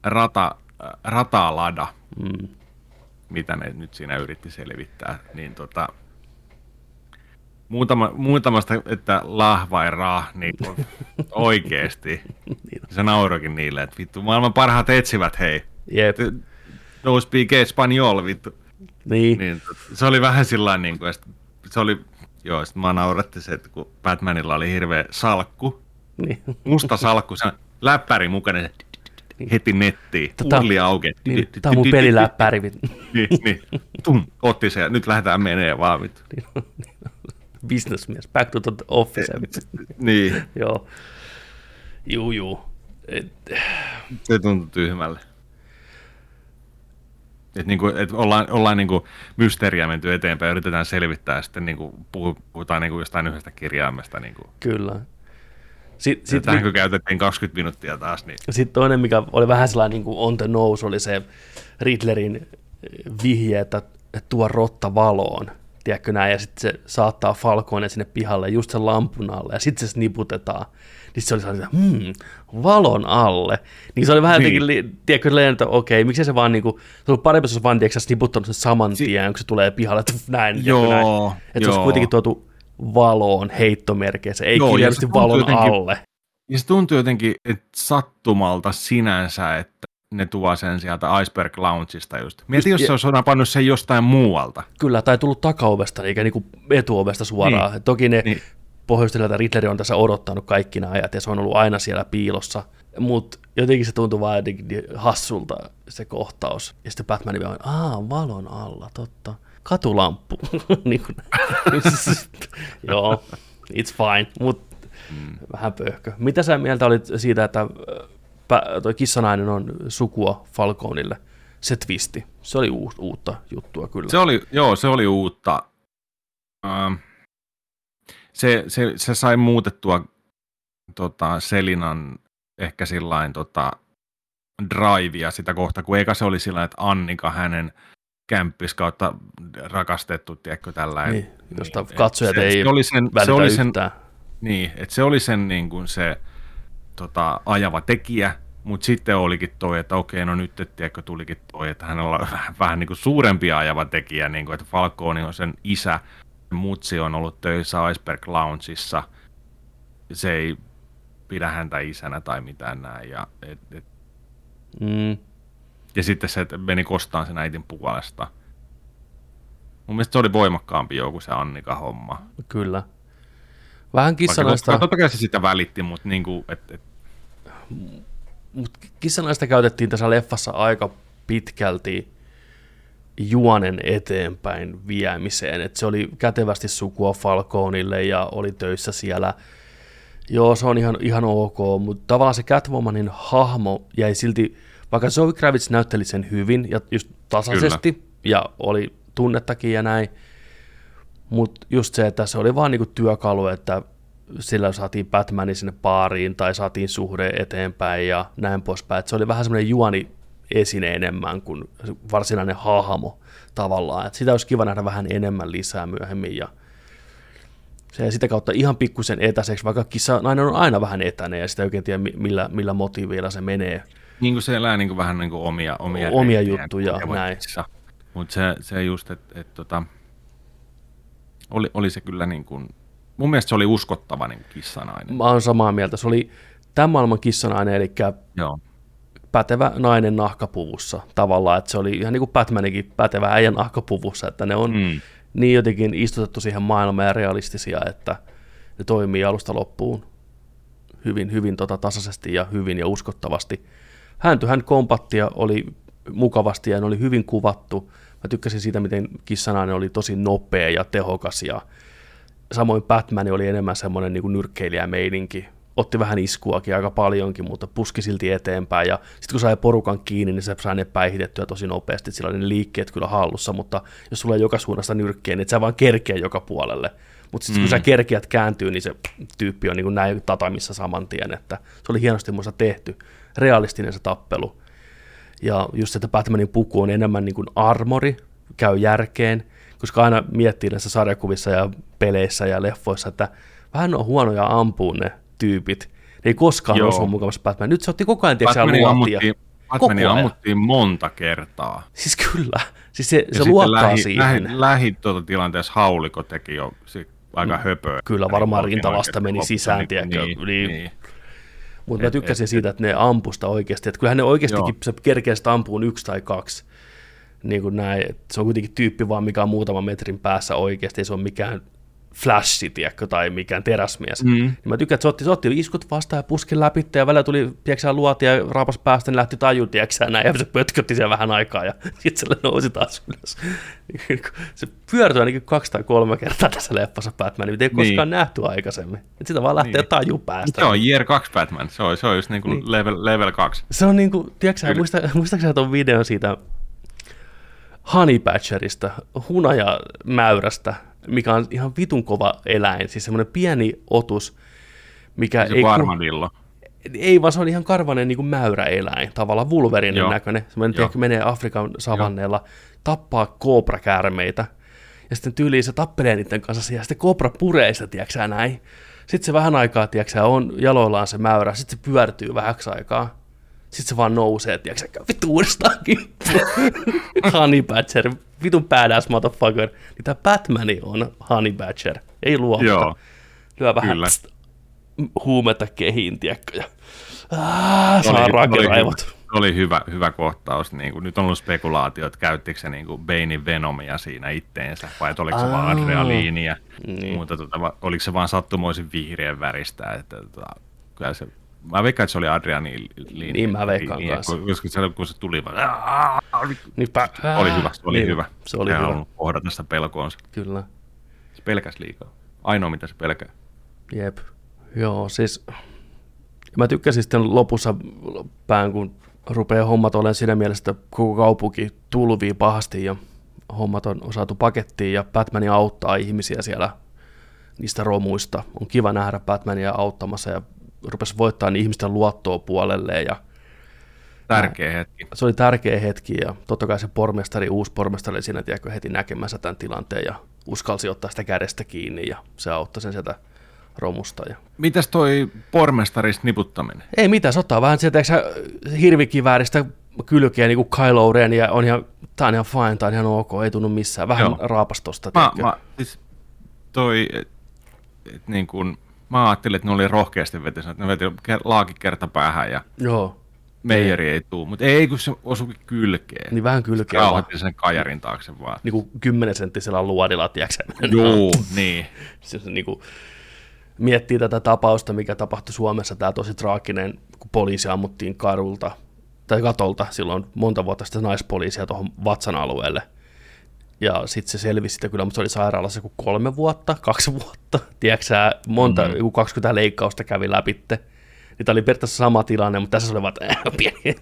S2: rata, ratalada, mm. Mitä ne nyt siinä yritti selvittää, niin tota, muutama, muutamasta, että lah vai rah, niin oikeesti. niin. Se naurokin niille, että vittu, maailman parhaat etsivät, hei.
S1: Jep.
S2: No speak espanjol, vittu.
S1: Niin.
S2: niin. Se oli vähän sillä niin kuin, se oli, joo, sitten mä nauratti se, että kun Batmanilla oli hirveä salkku, niin. musta salkku, se läppäri mukana, se. Heti nettiin, tota, urli auki.
S1: Niin, tämä on mun peliläppäri.
S2: niin, niin. Tum, otti se ja nyt lähdetään menee vaan vittu.
S1: Businessmies, back to the office.
S2: niin.
S1: Joo. Juu, juu. Et...
S2: Se tuntui tyhmälle. Että niinku, et ollaan, ollaan niinku mysteeriä menty eteenpäin, yritetään selvittää ja sitten niinku puhutaan niinku jostain yhdestä kirjaimesta. Niinku.
S1: Kyllä.
S2: Sitten, sit, tähän kun käytettiin 20 minuuttia taas. Niin...
S1: Sitten toinen, mikä oli vähän sellainen niin kuin on the nose, oli se Riddlerin vihje, että, että tuo rotta valoon. Tiedätkö näin, ja sitten se saattaa Falcone sinne pihalle just sen lampun alle, ja sitten se niputetaan. Niin se oli sellainen, hmm, valon alle. Niin se oli vähän niin. jotenkin, tiedätkö, että okei, miksi se vaan niinku, se oli parempi, jos se vaan, tiedätkö, niputtanut sen saman si- tien, kun se tulee pihalle, että näin,
S2: joo, näin.
S1: Että se olisi kuitenkin tuotu valoon heittomerkeissä, ei Joo, kirjallisesti valon jotenkin, alle.
S2: Ja se tuntuu jotenkin että sattumalta sinänsä, että ne tuo sen sieltä Iceberg Loungeista just. Mieti, jos se olisi pannut sen jostain muualta.
S1: Kyllä, tai tullut takaovesta, eikä niinku etuovesta suoraan. Niin. Toki ne niin. pohjoistelijat Riddleri on tässä odottanut kaikki nämä ajat, ja se on ollut aina siellä piilossa. Mutta jotenkin se tuntuu vaan jotenkin hassulta se kohtaus. Ja sitten Batman on, aa, valon alla, totta katulamppu. niin kuin, joo, it's fine, mutta mm. vähän pöhkö. Mitä sä mieltä olit siitä, että toi kissanainen on sukua Falconille? Se twisti. Se oli u- uutta juttua kyllä.
S2: Se oli, joo, se oli uutta. Uh, se, se, se, sai muutettua tota, Selinan ehkä sillain tota, drivea sitä kohtaa, kun eka se oli sillä että Annika hänen kämppis kautta rakastettu, tiedätkö, tällä.
S1: Niin, josta niin, katsojat se, ei
S2: se oli sen,
S1: se
S2: oli
S1: sen, yhtään.
S2: Niin, että se oli sen niin kuin se tota, ajava tekijä, mutta sitten olikin toi, että okei, no nyt, et, tiedätkö, tulikin toi, että hän on vähän, vähän niin kuin suurempi ajava tekijä, niin kuin, että Falcone on sen isä, mutsi on ollut töissä Iceberg Loungeissa, se ei pidä häntä isänä tai mitään näin, ja et, et, mm. Ja sitten se, että meni kostaan sen äitin puolesta. Mun mielestä se oli voimakkaampi joku se Annika-homma.
S1: Kyllä. Vähän kissanaista...
S2: Totta kai se sitä välitti, mutta niin kuin, et, et...
S1: Mut kissanaista käytettiin tässä leffassa aika pitkälti juonen eteenpäin viemiseen. Et se oli kätevästi sukua Falconille ja oli töissä siellä. Joo, se on ihan, ihan ok, mutta tavallaan se Catwomanin hahmo jäi silti vaikka Zoe Kravitz näytteli sen hyvin ja just tasaisesti Kyllä. ja oli tunnettakin ja näin, mutta just se, että se oli vaan niinku työkalu, että sillä saatiin Batmanin sinne baariin tai saatiin suhde eteenpäin ja näin poispäin. Se oli vähän semmoinen juoni esine enemmän kuin varsinainen hahmo tavallaan. Että sitä olisi kiva nähdä vähän enemmän lisää myöhemmin ja se ja sitä kautta ihan pikkusen etäiseksi, vaikka kissa nainen on aina vähän etäinen ja sitä ei oikein tiedä millä, millä motiivilla se menee
S2: niin kuin se elää niin kuin vähän niin kuin omia, omia,
S1: omia juttuja, näin.
S2: Mutta se, se just, että et, tota, oli, oli se kyllä niin kuin, mun mielestä se oli uskottava niin kissanainen.
S1: Mä oon samaa mieltä. Se oli tämän maailman kissanainen, eli Joo. pätevä nainen nahkapuvussa tavallaan, että se oli ihan niin kuin Batmanikin pätevä äijän nahkapuvussa, että ne on mm. niin jotenkin istutettu siihen maailmaan ja realistisia, että ne toimii alusta loppuun hyvin, hyvin tota, tasaisesti ja hyvin ja uskottavasti hän kompattia oli mukavasti ja ne oli hyvin kuvattu, Mä tykkäsin siitä, miten kissanainen oli tosi nopea ja tehokas ja samoin Batman oli enemmän semmoinen niin nyrkkeilijämeininki. Otti vähän iskuakin aika paljonkin, mutta puski silti eteenpäin. Ja sitten kun sai porukan kiinni, niin se sai ne päihitettyä tosi nopeasti. Sillä oli ne liikkeet kyllä hallussa, mutta jos sulla joka suunnasta nyrkkeä, niin et sä vaan kerkeä joka puolelle. Mutta sitten mm. kun sä kerkiät kääntyy, niin se tyyppi on niin kuin näin tatamissa saman tien. Että se oli hienosti muista tehty. Realistinen se tappelu. Ja just että Batmanin puku on enemmän niin kuin armori, käy järkeen, koska aina miettii näissä sarjakuvissa ja peleissä ja leffoissa, että vähän on huonoja ampuu ne tyypit. Ne ei koskaan Joo. osu mukavassa Batman. Nyt se otti koko ajan luotia. Ammuttiin,
S2: Batmania ammuttiin monta kertaa.
S1: Siis kyllä. Siis se, se luottaa lähi, siihen.
S2: Lähi, lähi tuota tilanteessa hauliko teki jo aika mm. höpöä.
S1: Kyllä varmaan rintalasta meni sisään, tiedätkö. Niin, niin. niin. Mutta mä tykkäsin et, siitä, että ne ampusta oikeasti. Että kyllähän ne oikeastikin joo. se kerkeä ampuun yksi tai kaksi. Niin kuin näin. Se on kuitenkin tyyppi vaan, mikä on muutaman metrin päässä oikeasti. Ei se ole mikään flashi, tiedätkö, tai mikään teräsmies. Mm. Niin mä tykkään, että se otti, se otti iskut vastaan ja puski läpi, ja välillä tuli, tiedätkö, luoti ja raapas päästä, niin lähti taju, tiedätkö, näin, ja se pötkötti siellä vähän aikaa, ja sitten se nousi taas ylös. se pyörtyi ainakin kaksi tai kolme kertaa tässä leffassa Batman, mitä ei niin. koskaan nähty aikaisemmin. Et sitä vaan lähtee niin. taju päästä.
S2: Se on Year 2 Batman, se on, se on just niin kuin niin. Level, level 2.
S1: Se on niin kuin, tiedätkö, muista, muistaakseni tuon videon siitä Honey Badgerista, hunajamäyrästä, mikä on ihan vitun kova eläin, siis semmoinen pieni otus, mikä
S2: se ei... Armadillo.
S1: Ei, vaan se on ihan karvanen niin kuin mäyräeläin, tavallaan vulverinen näköinen. Semmoinen ehkä menee Afrikan savanneella, Joo. tappaa kooprakäärmeitä, ja sitten tyyliin se tappelee niiden kanssa, ja sitten koopra puree sitä, tiedätkö näin. Sitten se vähän aikaa, tiedätkö on jaloillaan se mäyrä, sitten se pyörtyy vähäksi aikaa. Sitten se vaan nousee, tiedätkö vittu uudestaan Honey Badger, vitun badass motherfucker. Niin tämä Batmani on Honey Badger, ei luovuta. Joo, Lyö vähän kyllä. Pst, huumetta kehiin, tiedätkö, ja ah, saa rakeraivot.
S2: Oli, oli hyvä, hyvä kohtaus. Niin kuin, nyt on ollut spekulaatio, että käyttikö se niin kuin Banein Venomia siinä itteensä, vai että oliko se vaan adrealiinia, niin. mutta tota, oliko se vaan sattumoisin vihreän väristä, että tota, kyllä se Mä veikkaan, että se oli Adriani
S1: linja. Niin mä veikkaan linja,
S2: kanssa. Koska se, kun se tuli vaan,
S1: Niinpä,
S2: oli hyvä, se oli
S1: niin,
S2: hyvä.
S1: Se oli Hän hyvä.
S2: kohdata sitä pelkoonsa.
S1: Kyllä.
S2: Se pelkäs liikaa. Ainoa, mitä se pelkää.
S1: Jep. Joo, siis mä tykkäsin sitten lopussa pään, kun rupeaa hommat olemaan siinä mielessä, että koko kaupunki tulvii pahasti ja hommat on saatu pakettiin ja Batman auttaa ihmisiä siellä niistä romuista. On kiva nähdä Batmania auttamassa ja rupesi voittaa niin ihmisten luottoa puolelleen ja
S2: Tärkeä hetki.
S1: Se oli tärkeä hetki ja totta kai se pormestari, uusi pormestari oli siinä tiedätkö, heti näkemässä tämän tilanteen ja uskalsi ottaa sitä kädestä kiinni ja se auttoi sen sieltä romusta. Ja...
S2: Mitäs toi pormestaris niputtaminen?
S1: Ei mitään, se ottaa vähän sieltä hirvikivääristä kylkeä niin kuin Kylo Ren ja on ihan, tää on ihan fine, tää on ihan ok, ei tunnu missään. Vähän Joo. raapastosta.
S2: Mä, mä, siis toi, et, et niin kuin, Mä ajattelin, että ne oli rohkeasti vetänyt, että ne veti laaki kerta päähän ja
S1: Joo.
S2: meijeri ei, tuu, mutta ei kun se osui kylkeen.
S1: Niin vähän kylkeen.
S2: Rauhoitti sen kajarin taakse vaan.
S1: Niin kuin kymmenensenttisellä luodilla, tiedätkö
S2: Joo, niin.
S1: Se niin kuin, miettii tätä tapausta, mikä tapahtui Suomessa, tämä tosi traaginen, kun poliisi ammuttiin karulta tai katolta silloin monta vuotta sitten naispoliisia tuohon vatsan alueelle – ja sitten se selvisi sitä kyllä, mutta se oli sairaalassa kuin kolme vuotta, kaksi vuotta. Tiedätkö sä, monta, mm-hmm. joku 20 leikkausta kävi läpitte. Niin tämä oli periaatteessa sama tilanne, mutta tässä oli vaan äh, pieni,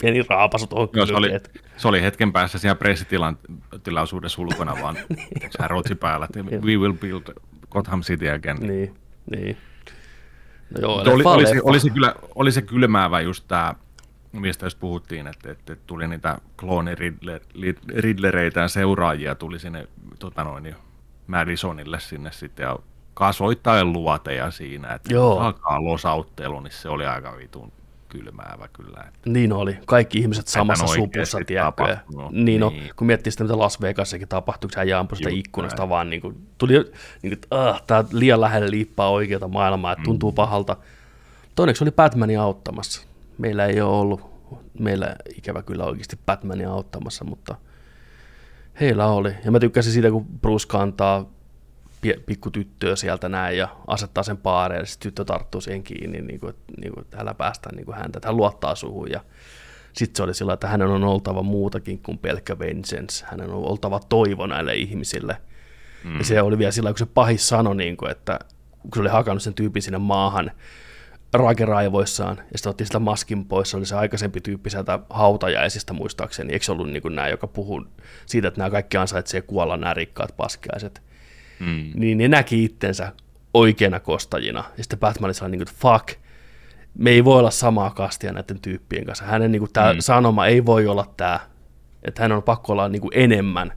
S1: pieni raapasu tuohon
S2: no, se, oli, se oli hetken päässä siellä pressitilaisuudessa ulkona vaan niin. rotsi päällä, että we will build Gotham City again.
S1: Niin, niin. No joo,
S2: oli, oli, se, oli, se kyllä, oli se kylmäävä just tämä mistä jos puhuttiin, että, että tuli niitä klooniridlereitä ja seuraajia tuli sinne tota noin, Madisonille sinne sitten ja kasoittain luoteja siinä, että Joo. alkaa losauttelu, niin se oli aika vitun kylmäävä kyllä. Että
S1: niin oli. Kaikki ihmiset samassa supussa, tiedätkö? Niin, niin. No, kun miettii sitä, mitä Las Vegassakin tapahtui, kun hän ampui sitä ikkunasta vaan, niin kuin, tuli, niin kuin, ah, tämä liian lähelle liippaa oikeata maailmaa, että tuntuu mm. pahalta. Toineksi oli Batmanin auttamassa meillä ei ole ollut, meillä ikävä kyllä oikeasti Batmania auttamassa, mutta heillä oli. Ja mä tykkäsin siitä, kun Bruce kantaa pikkutyttöä sieltä näin ja asettaa sen paareen ja sitten tyttö tarttuu siihen kiinni, niin kuin, niin kuin, että älä päästä niin kuin häntä, että hän luottaa suhun ja sitten se oli sillä, että hänen on oltava muutakin kuin pelkkä vengeance, hänen on oltava toivo näille ihmisille. Mm. Ja se oli vielä sillä, kun se pahis sanoi, niin kuin, että kun se oli hakannut sen tyypin sinne maahan raivoissaan, ja sitten otti sitä maskin pois, se oli se aikaisempi tyyppi sieltä hautajaisista muistaakseni, eikö se ollut niin kuin nämä, joka puhuu siitä, että nämä kaikki ansaitsee kuolla, nämä rikkaat paskiaiset, mm. niin ne näki itsensä oikeana kostajina, ja sitten Batman sanoi niin kuin, fuck, me ei voi olla samaa kastia näiden tyyppien kanssa. Hänen niin kuin, tämä mm. sanoma ei voi olla tämä, että hän on pakko olla niin kuin, enemmän.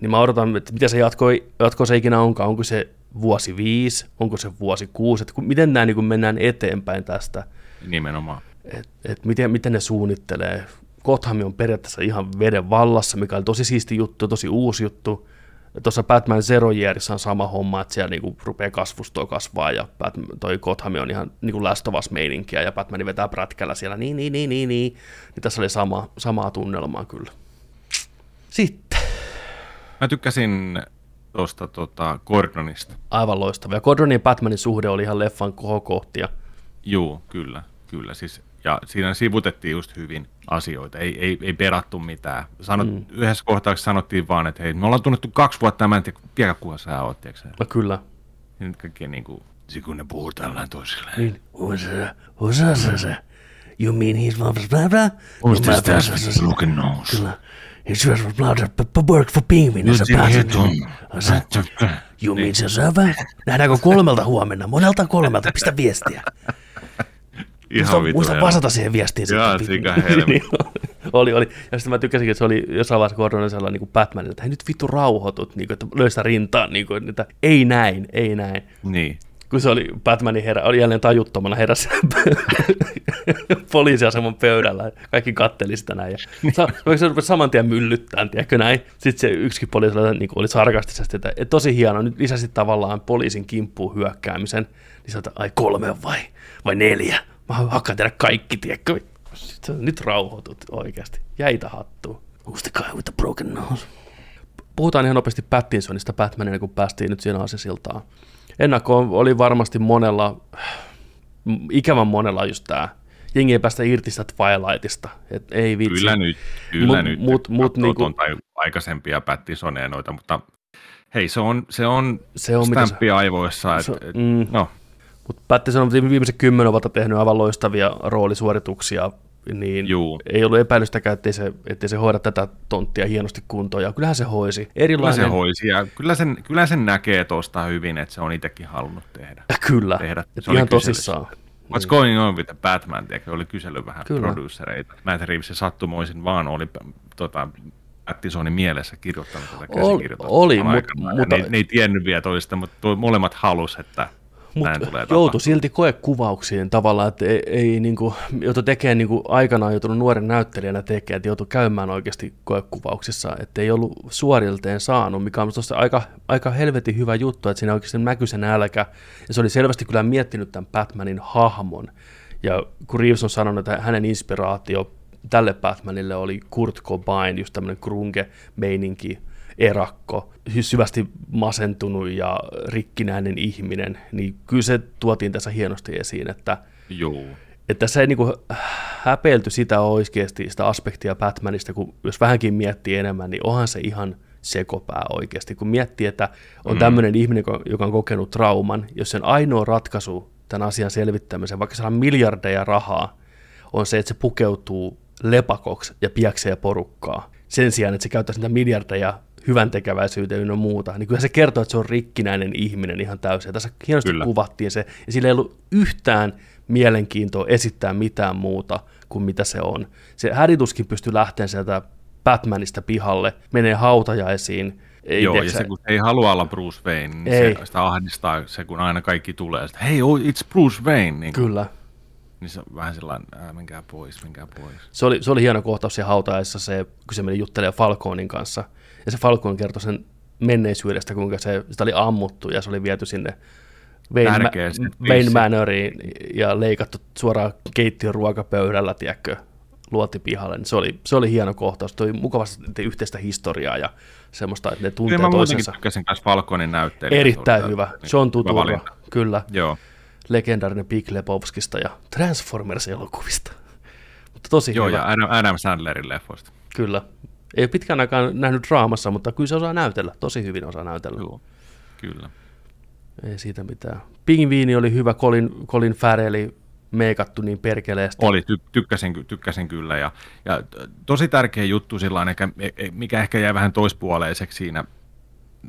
S1: Niin mä odotan, että mitä se jatko, jatko se ikinä onkaan. Onko se vuosi viisi, onko se vuosi kuusi, että miten nämä niin mennään eteenpäin tästä.
S2: Nimenomaan.
S1: Et, et miten, miten ne suunnittelee. Gotham on periaatteessa ihan veden vallassa, mikä on tosi siisti juttu, tosi uusi juttu tuossa Batman Zero Yearissa on sama homma, että siellä niinku rupeaa kasvustoa kasvaa ja Batman, toi Gotham on ihan niinku lästovas meininkiä ja Batman vetää prätkällä siellä niin, niin, niin, niin, niin. niin tässä oli sama, samaa tunnelmaa kyllä. Sitten.
S2: Mä tykkäsin tuosta tota, Gordonista.
S1: Aivan loistava. Ja Gordonin ja Batmanin suhde oli ihan leffan kohokohtia.
S2: Joo, kyllä, kyllä. Siis ja siinä sivutettiin just hyvin asioita, ei, ei, ei perattu mitään. Sanot, mm. Yhdessä kohtauksessa sanottiin vaan, että hei, me ollaan tunnettu kaksi vuotta, mä en tiedä, tiedä kuka sä oot, tiedätkö
S1: No kyllä.
S2: Ja nyt kaikki niin kuin, kun ne puhuu tällainen toisilleen.
S1: Niin, osa se se. You mean he's
S2: that's looking nose?
S1: Kyllä. He's just blah work for Pingvin as a passenger. You mean se Nähdäänkö kolmelta huomenna? Monelta kolmelta, pistä viestiä. Ihan muista, muista vastata siihen viestiin.
S2: Joo,
S1: niin, oli, oli. Ja sitten mä tykkäsin, että se oli jossain vaiheessa Gordonisella niin Batman, että hei nyt vittu rauhoitut, niin kuin, että löystä rintaan, niin kuin, että ei näin, ei näin.
S2: Niin.
S1: Kun se oli Batmanin herä, oli jälleen tajuttomana herässä poliisiaseman pöydällä. Kaikki katteli sitä näin. Ja sa- se rupesi saman tien myllyttämään, tiedätkö näin. Sitten se yksikin poliisi oli, niin oli sarkastisesti, että, että tosi hieno, nyt lisäsit tavallaan poliisin kimppuun hyökkäämisen. Niin sanotaan, ai kolme vai, vai neljä Mä hakkaan tehdä kaikki, tiedätkö? Nyt rauhoitut oikeasti. Jäitä hattuun. Who's the guy with the broken nose? Puhutaan ihan nopeasti Pattinsonista Batmanina, kun päästiin nyt siinä asiasiltaan. Ennakko oli varmasti monella, ikävän monella just tämä jengi ei päästä irti sitä Twilightista. Et ei vitsi.
S2: Kyllä nyt, kyllä mut, nyt. Mut, mut, niinku, tai aikaisempia Pattisoneja noita, mutta hei, se on, se on, se on stamppi aivoissa. Et, et, mm, no,
S1: mutta Pattison on viimeiset kymmenen vuotta tehnyt aivan loistavia roolisuorituksia, niin Juu. ei ollut epäilystäkään, ettei se, ettei se hoida tätä tonttia hienosti kuntoon, ja kyllähän se hoisi.
S2: Erilainen... Kyllä se hoisi, ja kyllä sen, kyllä sen näkee tuosta hyvin, että se on itsekin halunnut tehdä.
S1: Kyllä, tehdä. Se ihan tosissaan.
S2: What's niin. going on with the Batman, tiedätkö, oli kysely vähän kyllä. producereita. Matt Reeves sattumoisin vaan oli tota, Attisonin mielessä kirjoittanut tätä käsikirjoitusta.
S1: Oli, mutta...
S2: Ne, ne, ei tiennyt vielä toista, mutta molemmat halus, että
S1: mutta joutui silti koekuvauksiin tavallaan, että ei, ei niin kuin, joutui tekemään niin kuin aikanaan joutunut nuoren näyttelijänä tekemään, että joutui käymään oikeasti koekuvauksissa, että ei ollut suorilteen saanut, mikä on tuossa aika, aika helvetin hyvä juttu, että siinä oikeasti näkyi se nälkä, ja se oli selvästi kyllä miettinyt tämän Batmanin hahmon, ja kun Reeves on sanonut, että hänen inspiraatio tälle Batmanille oli Kurt Cobain, just tämmöinen grunge-meininki, erakko, syvästi masentunut ja rikkinäinen ihminen, niin kyllä se tuotiin tässä hienosti esiin, että,
S2: Joo.
S1: että se niin kuin häpeilty sitä oikeasti, sitä aspektia Batmanista, kun jos vähänkin miettii enemmän, niin onhan se ihan sekopää oikeasti. Kun miettii, että on mm. tämmöinen ihminen, joka on kokenut trauman, jos sen ainoa ratkaisu tämän asian selvittämiseen, vaikka saa miljardeja rahaa, on se, että se pukeutuu lepakoksi ja piäksee porukkaa. Sen sijaan, että se käyttäisi niitä miljardeja hyvän tekeväisyyteen ynnä muuta, niin kyllä se kertoo, että se on rikkinäinen ihminen ihan täysin. Ja tässä hienosti kyllä. kuvattiin se, ja sillä ei ollut yhtään mielenkiintoa esittää mitään muuta kuin mitä se on. Se hädituskin pystyy lähtemään sieltä Batmanista pihalle, menee hautajaisiin,
S2: ei Joo, ja se kun ei halua olla Bruce Wayne, niin ei. se, sitä ahdistaa se, kun aina kaikki tulee, että hei, oh, it's Bruce Wayne. Niin
S1: Kyllä.
S2: Niin se on vähän sellainen, äh, menkää pois, menkää pois.
S1: Se oli, se oli hieno kohtaus siellä hautajaisissa, se, kun se meni juttelemaan Falconin kanssa, ja se Falcon kertoi sen menneisyydestä, kuinka se, sitä oli ammuttu ja se oli viety sinne Wayne, Manoriin ja leikattu suoraan keittiön ruokapöydällä, tiedätkö, luotipihalle. Niin se, oli, se oli hieno kohtaus. Toi mukavasti yhteistä historiaa ja semmoista, että ne tuntee kyllä, toisensa.
S2: Mä tykkäsin kanssa Falconin näyttelijä.
S1: Erittäin hyvä. Niin, John Turturro, kyllä.
S2: Joo.
S1: Legendaarinen Big Lebowskista ja Transformers-elokuvista. Mutta tosi
S2: Joo,
S1: hyvä.
S2: ja Adam, Adam Sandlerin leffoista.
S1: Kyllä. Ei ole pitkään aikaan nähnyt draamassa, mutta kyllä se osaa näytellä. Tosi hyvin osaa näytellä.
S2: Joo, kyllä.
S1: Ei siitä mitään. Pingviini oli hyvä, Colin, Colin Farrelli meikattu niin perkeleesti.
S2: Oli, ty, tykkäsin, tykkäsin kyllä. Ja, ja tosi tärkeä juttu sillä mikä ehkä jäi vähän toispuoleiseksi siinä,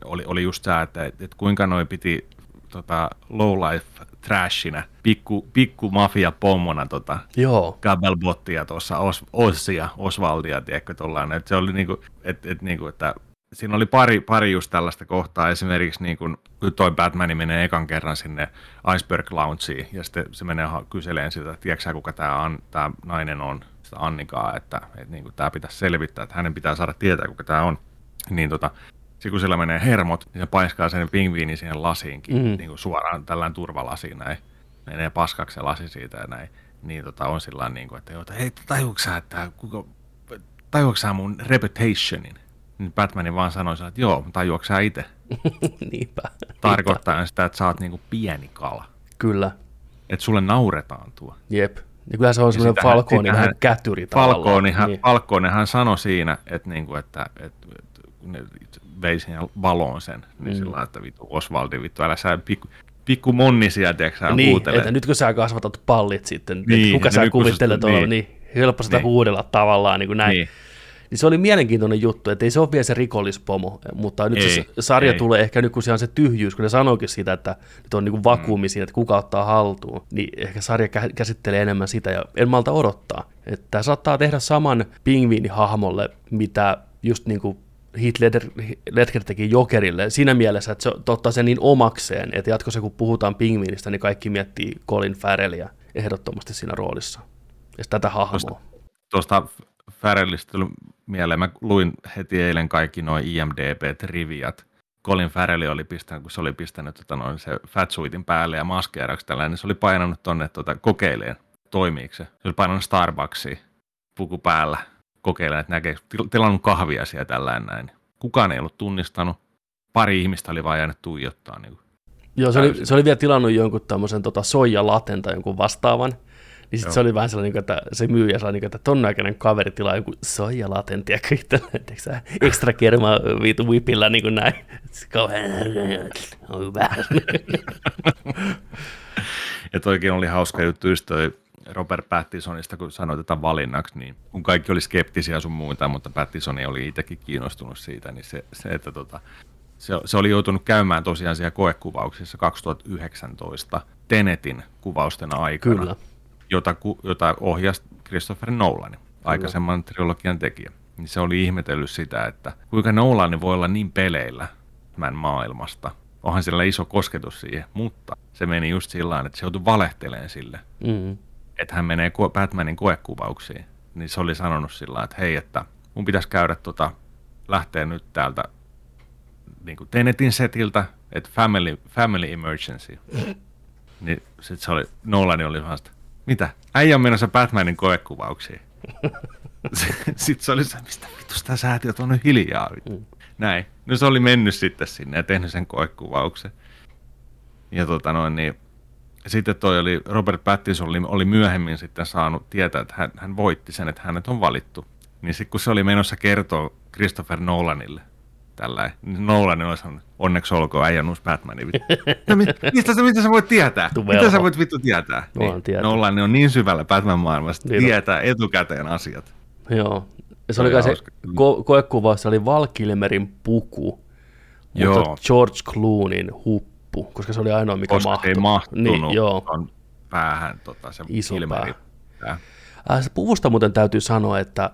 S2: oli, oli just tämä, että, että kuinka noi piti tota, low life trashina, pikku, pikku mafia pommona tota,
S1: Joo.
S2: Gabelbottia tuossa, Os, Ossia, Osvaldia, tiedätkö, tollainen. Et se oli niinku, et, et, niinku, että siinä oli pari, pari just tällaista kohtaa, esimerkiksi niin kun, kun toi Batman menee ekan kerran sinne Iceberg Loungeen, ja sitten se menee kyseleen sitä, että tiedätkö kuka tämä tää nainen on, sitä Annikaa, että, että niin tämä pitäisi selvittää, että hänen pitää saada tietää, kuka tämä on. Niin tota, sitten kun siellä menee hermot, niin se paiskaa sen pingviinin siihen lasiinkin, mm. niin kuin suoraan tällään turvalasiin näin. Menee paskaksi se lasi siitä ja näin. Niin tota, on sillä niin kuin, että, että hei, tajuuksä, että kuka, tajuuksä mun reputationin? Niin Batmanin vaan sanoi, että joo, tajuuksä itse?
S1: Niinpä.
S2: Tarkoittaa sitä, että sä oot niinku pieni kala.
S1: Kyllä.
S2: Että sulle nauretaan tuo.
S1: Jep. Ja kyllä se on semmoinen Falconi vähän kätyri
S2: Falconihan, niin. Falconihan sanoi siinä, että, niinku, että, että, että ne vei siihen valoon sen, niin mm. sillä että vittu Osvaldi, vittu, älä sä pikku, pikku monnisia, tiedätkö sä
S1: niin, huutele. että nyt kun sä kasvatat pallit sitten, niin, kuka sä kuvittelet olla, niin, niin helppo sitä niin. huudella tavallaan niin kuin näin. Niin. Niin se oli mielenkiintoinen juttu, että ei se ole vielä se rikollispomo, mutta nyt ei, se sarja ei. tulee ehkä nyt, kun se on se tyhjyys, kun ne sanoikin sitä, että nyt on niin vakuumi mm. siinä, että kuka ottaa haltuun, niin ehkä sarja käsittelee enemmän sitä, ja en malta odottaa. Että saattaa tehdä saman pingviinihahmolle, mitä just niin kuin Heath Ledger, Ledger teki Jokerille siinä mielessä, että se ottaa sen niin omakseen, että jatkossa kun puhutaan pingviinistä, niin kaikki miettii Colin Farrellia ehdottomasti siinä roolissa. Ja tätä hahmoa.
S2: Tuosta Farrellista tuli mieleen, mä luin heti eilen kaikki noin IMDB-triviat. Colin Farrell oli pistänyt, kun se oli pistänyt tota noin, se fatsuitin päälle ja maskeeraksi tällainen, niin se oli painanut tonne tota, kokeileen, toimiiko se. Se oli painanut Starbucksiin puku päällä kokeilemaan, että näkee, tilannut kahvia siellä tällainen näin. Kukaan ei ollut tunnistanut, pari ihmistä oli vain jäänyt tuijottaa. Niin
S1: Joo, se oli, se oli vielä tilannut jonkun tämmöisen tota soijalaten tai jonkun vastaavan, niin sitten se oli vähän sellainen, että se myyjä sai, että ton näköinen kaveri tilaa joku soijalaten, tiedätkö, itselleen, ekstra kerma viitu whipillä niin kuin näin. Kauhean, on hyvä.
S2: ja toikin oli hauska juttu, just toi Robert Pattisonista, kun sanoi tätä valinnaksi, niin kun kaikki oli skeptisiä sun muuta, mutta Pattisoni oli itsekin kiinnostunut siitä, niin se, se että tota, se, se oli joutunut käymään tosiaan siellä koekuvauksissa 2019 Tenetin kuvausten aikana, Kyllä. Jota, jota ohjasi Christopher Nolan, aikaisemman trilogian tekijä. Niin se oli ihmetellyt sitä, että kuinka Nolan voi olla niin peleillä tämän maailmasta. Onhan sillä iso kosketus siihen, mutta se meni just sillä että se joutui valehteleen sille. Mm että hän menee Batmanin koekuvauksiin, niin se oli sanonut sillä että hei, että mun pitäisi käydä tota, lähteä nyt täältä niin kuin Tenetin setiltä, että family, family emergency. niin sitten se oli, Nolani oli vaan sitä, mitä? Äijä on menossa Batmanin koekuvauksiin. sitten se oli se, mistä vitusta säätiöt on nyt hiljaa. Mm. Näin. No se oli mennyt sitten sinne ja tehnyt sen koekuvauksen. Ja tota noin, niin sitten toi oli, Robert Pattinson oli, oli myöhemmin sitten saanut tietää, että hän, hän voitti sen, että hänet on valittu. Niin sitten kun se oli menossa kertoa Christopher Nolanille, tällä, niin Nolan oli sanonut, onneksi olkoon äijän uusi Batman. no, mistä, sä, mistä sä voit tietää? Mitä sä voit vittu tietää? Niin, Nolan on niin syvällä Batman-maailmasta, niin tietää on. etukäteen asiat.
S1: Joo. Ja se oli, oli se ko- koekuva, se oli Val Kilmerin puku, Joo. mutta George Clooneyn huppu loppu, koska se oli ainoa, mikä
S2: koska
S1: mahtui.
S2: ei mahtunut niin, joo. on päähän tota, se
S1: Iso pää. Äh, se puvusta muuten täytyy sanoa, että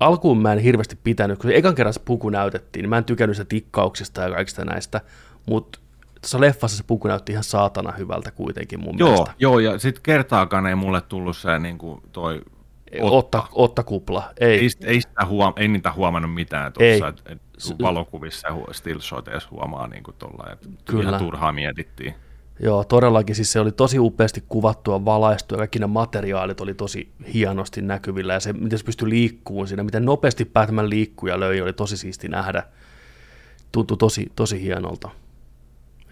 S1: alkuun mä en hirveästi pitänyt, kun ekan kerran se puku näytettiin, niin mä en tykännyt sitä tikkauksista ja kaikista näistä, mutta tuossa leffassa se puku näytti ihan saatana hyvältä kuitenkin mun
S2: joo,
S1: mielestä.
S2: Joo, ja sitten kertaakaan ei mulle tullut se niin kuin toi
S1: Otta, otta kupla. Ei,
S2: ei, ei, sitä huom, ei niitä huomannut mitään tuossa, että et, valokuvissa ja still shoteissa huomaa niin kuin tolla, että Kyllä. ihan turhaa mietittiin.
S1: Joo, todellakin siis se oli tosi upeasti kuvattua, valaistua, kaikki ne materiaalit oli tosi hienosti näkyvillä ja se, miten se pystyi liikkumaan siinä, miten nopeasti Batman liikkuu ja löi, oli tosi siisti nähdä. Tuntui tosi, tosi hienolta.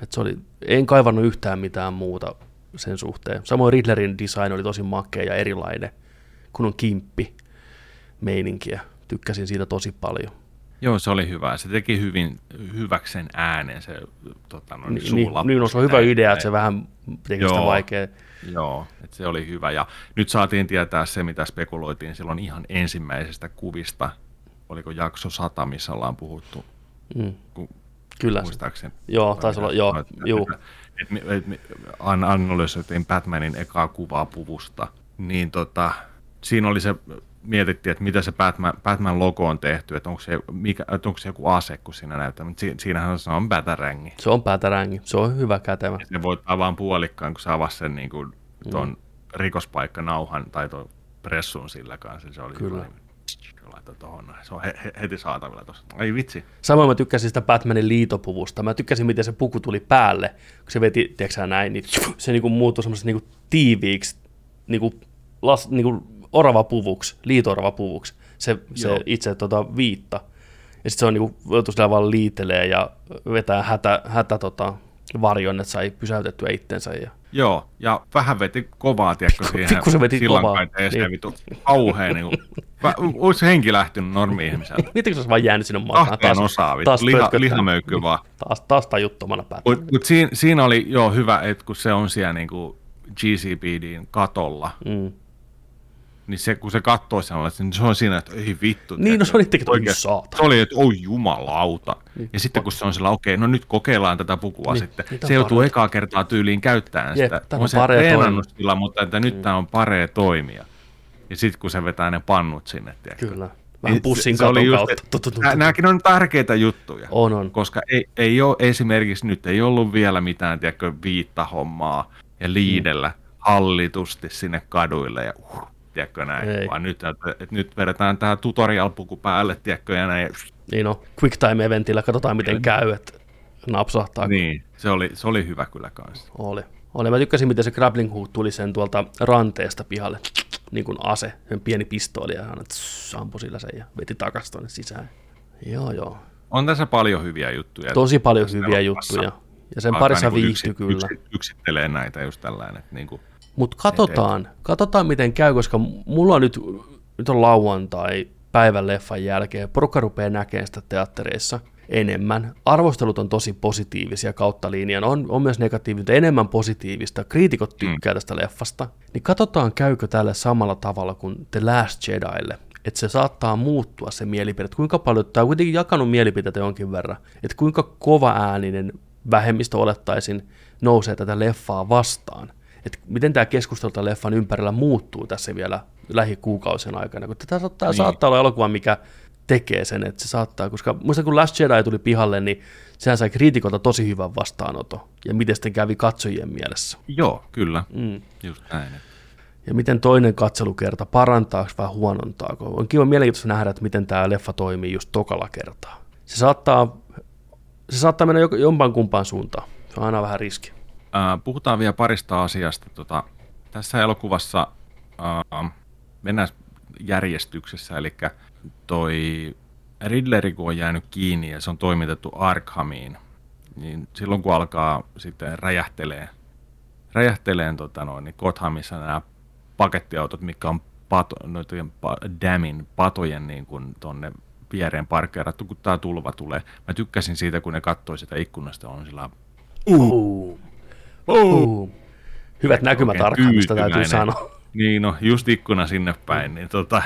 S1: Et se oli, en kaivannut yhtään mitään muuta sen suhteen. Samoin Riddlerin design oli tosi makea ja erilainen kun on kimppi meininkiä. Tykkäsin siitä tosi paljon.
S2: Joo, se oli hyvä. Se teki hyvin hyväksen äänen se tota, noin,
S1: niin, niin, niin no, se on hyvä idea, että se vähän teki sitä vaikea.
S2: Joo, että se oli hyvä. Ja nyt saatiin tietää se, mitä spekuloitiin silloin ihan ensimmäisestä kuvista. Oliko jakso 100, missä ollaan puhuttu?
S1: Mm. Ku, Kyllä.
S2: Muistaakseni.
S1: Joo, taisi olla, joo, että, juu.
S2: Et, et, et, analysoitiin Batmanin ekaa kuvaa puvusta, niin tota, siinä oli se mietittiin, että mitä se Batman, Batman logo on tehty, että onko se, mikä, että onko se joku ase, kun siinä näyttää, mutta si, siinähän se on bätärängi.
S1: Se on bätärängi, se on hyvä kätevä.
S2: Ja se voi vaan puolikkaan, kun sä avasi sen niin kuin, ton mm. rikospaikkanauhan tai tuon pressun sillä kanssa, se oli
S1: Kyllä.
S2: Hyvä, tohon. Se on he, he, heti saatavilla tuossa. Ai vitsi.
S1: Samoin mä tykkäsin sitä Batmanin liitopuvusta. Mä tykkäsin, miten se puku tuli päälle. Kun se veti, tiedätkö näin, niin se niinku muuttui semmoisesta niinku tiiviiksi, niinku, las, niinku oravapuvuksi, liitoravapuvuksi, se, se itse tota, viitta. Ja sitten se on niinku, joutu sillä vaan liitelee ja vetää hätä, hätä tota, varjon, että sai pysäytettyä itsensä. Ja...
S2: Joo, ja vähän veti kovaa, tiedätkö, siihen Pikkusen veti kovaa. Niin. Vittu, kauhean, niin kuin, olisi henki lähtenyt normi-ihmiseltä.
S1: Mietitkö se olisi vaan jäänyt sinne makaan?
S2: Kahteen osaa, vittu, taas liha, lihamöykky vaan.
S1: Taas, taas tajuttomana päätä.
S2: Mutta mut siinä, siinä, oli jo hyvä, että kun se on siellä niin kuin GCPDin katolla, mm niin se, kun se katsoi sen, niin se on siinä, että ei vittu.
S1: Niin, no se oli että oikein saata.
S2: Se oli, että oi jumalauta. Niin. Ja sitten kun se on sillä, okei, no nyt kokeillaan tätä pukua niin, sitten. Se joutuu ekaa kertaa tyyliin käyttämään Jep, sitä. On se treenannut sillä, mutta että nyt mm. tämä on paree toimia. Ja sitten kun se vetää ne pannut sinne, tiedätkö?
S1: Kyllä. Vähän niin pussin se, katon kautta.
S2: Nämäkin on tärkeitä juttuja.
S1: On, on.
S2: Koska ei, ei ole esimerkiksi nyt ei ollut vielä mitään, tiedätkö, viittahommaa ja liidellä mm. hallitusti sinne kaduille ja uh, tiedätkö näin, Ei. vaan nyt, että, että nyt vedetään tämä tutorial-puku päälle, tiedätkö, ja näin.
S1: Niin no, quick time eventillä katsotaan miten niin. käy, että napsahtaa.
S2: Niin, se oli, se oli hyvä kyllä kanssa.
S1: Oli. oli. Mä tykkäsin, miten se grappling hook tuli sen tuolta ranteesta pihalle, niin kuin ase, sen pieni pistooli, ja hän ampui sillä sen ja veti takaisin tuonne sisään. Joo, joo.
S2: On tässä paljon hyviä juttuja.
S1: Tosi paljon hyviä juttuja. Ja sen parissa niin viihtyi kyllä. Yksi,
S2: yksittelee näitä just tällainen, että niin kuin
S1: mutta katsotaan, katsotaan miten käy, koska mulla on nyt, nyt on lauantai päivän leffan jälkeen, porukka rupeaa näkemään sitä teattereissa enemmän. Arvostelut on tosi positiivisia kautta linjan, on, on myös negatiivista, enemmän positiivista. Kriitikot tykkää mm. tästä leffasta. Niin katsotaan, käykö tälle samalla tavalla kuin The Last Jedille. Että se saattaa muuttua se mielipide, että kuinka paljon, tai kuitenkin jakanut mielipiteitä jonkin verran, että kuinka kova ääninen vähemmistö olettaisin nousee tätä leffaa vastaan että miten tämä keskustelu leffan ympärillä muuttuu tässä vielä lähikuukausien aikana, kun tämä saattaa, niin. saattaa olla elokuva, mikä tekee sen, että se saattaa, koska muista kun Last Jedi tuli pihalle, niin sehän sai kriitikolta tosi hyvän vastaanoton, ja miten sitten kävi katsojien mielessä.
S2: Joo, kyllä, mm. just näin.
S1: Ja miten toinen katselukerta, parantaako vai huonontaako. On kiva mielenkiintoista nähdä, että miten tämä leffa toimii just tokalla kertaa. Se saattaa, se saattaa mennä jompaan kumpaan suuntaan. Se on aina vähän riski.
S2: Äh, puhutaan vielä parista asiasta. Tota, tässä elokuvassa äh, mennään järjestyksessä, eli toi Riddleri, kun on jäänyt kiinni ja se on toimitettu Arkhamiin, niin silloin kun alkaa sitten räjähtelee, räjähtelee tota noin, niin Gothamissa nämä pakettiautot, mikä on pato, noiden damin patojen niin kuin tonne viereen parkkeerattu, kun tämä tulva tulee. Mä tykkäsin siitä, kun ne katsoi sitä ikkunasta, on sillä uh,
S1: Oh. Hyvät näkymät Arkhamista täytyy sanoa.
S2: Niin, no just ikkuna sinne päin, niin tota,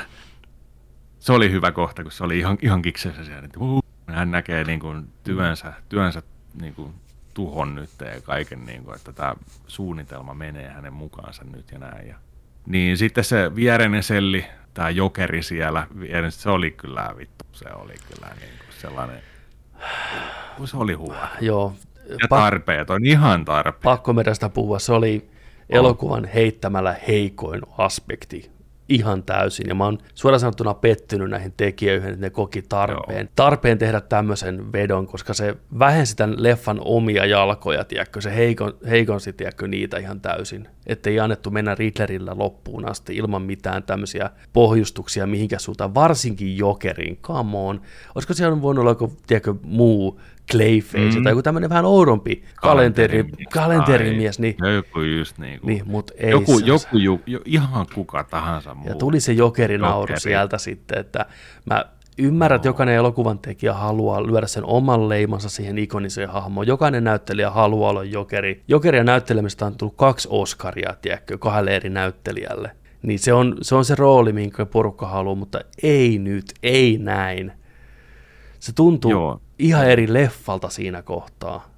S2: se oli hyvä kohta, kun se oli ihan, ihan kiksessä siellä. Että, uh, hän näkee niin kuin, työnsä, työnsä niin kuin, tuhon nyt ja kaiken, niin kuin, että tämä suunnitelma menee hänen mukaansa nyt ja näin. Ja, niin sitten se viereinen selli, tämä jokeri siellä, se oli kyllä vittu, se oli kyllä niin kuin sellainen, se oli huono.
S1: Joo,
S2: ja tarpeet on ihan tarpeet.
S1: Pakko meidän puhua, se oli elokuvan heittämällä heikoin aspekti ihan täysin. Ja mä oon suoraan sanottuna pettynyt näihin tekijöihin, että ne koki tarpeen, Joo. tarpeen tehdä tämmöisen vedon, koska se vähensi tämän leffan omia jalkoja, tiedätkö, se heikon, heikonsi tiedätkö, niitä ihan täysin. Että ei annettu mennä Riddlerillä loppuun asti ilman mitään tämmöisiä pohjustuksia mihinkä suuntaan, varsinkin Jokerin, come on. Olisiko siellä voinut olla joku, tiedätkö, muu Clayface mm. tai joku tämmöinen vähän oudompi kalenteri, kalenterimies. Niin,
S2: joku just niin kuin.
S1: niin mut ei
S2: joku, joku, joku, jo, ihan kuka tahansa
S1: muu. Ja tuli se jokerinauru Jokeri. sieltä sitten, että mä ymmärrän, no. että jokainen elokuvan tekijä haluaa lyödä sen oman leimansa siihen ikoniseen hahmoon. Jokainen näyttelijä haluaa olla jokeri. Jokeria näyttelemistä on tullut kaksi Oscaria, tiedätkö, kahdelle eri näyttelijälle. Niin se on, se on se rooli, minkä porukka haluaa, mutta ei nyt, ei näin. Se tuntuu Joo. Ihan eri leffalta siinä kohtaa,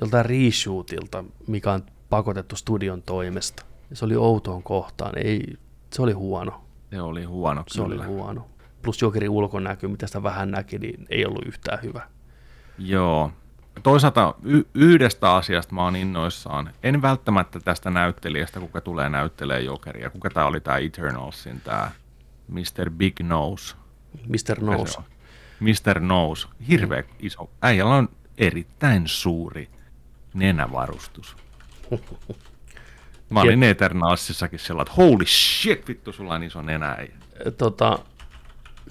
S1: joltain reshootilta, mikä on pakotettu studion toimesta. Se oli outoon kohtaan, ei, se oli huono.
S2: Se oli huono,
S1: Se kyllä. oli huono. Plus Jokerin ulkonäkö, mitä sitä vähän näki, niin ei ollut yhtään hyvä.
S2: Joo. Toisaalta y- yhdestä asiasta mä oon innoissaan. En välttämättä tästä näyttelijästä, kuka tulee näyttelee Jokeria. Kuka tämä oli tämä Eternalsin, tämä Mr. Big Nose.
S1: Mr. Nose.
S2: Mr. Nose. Hirveä iso. Äijällä on erittäin suuri nenävarustus. Mä olin Eternalsissakin sellainen, että holy shit, vittu, sulla on iso nenä.
S1: Tota,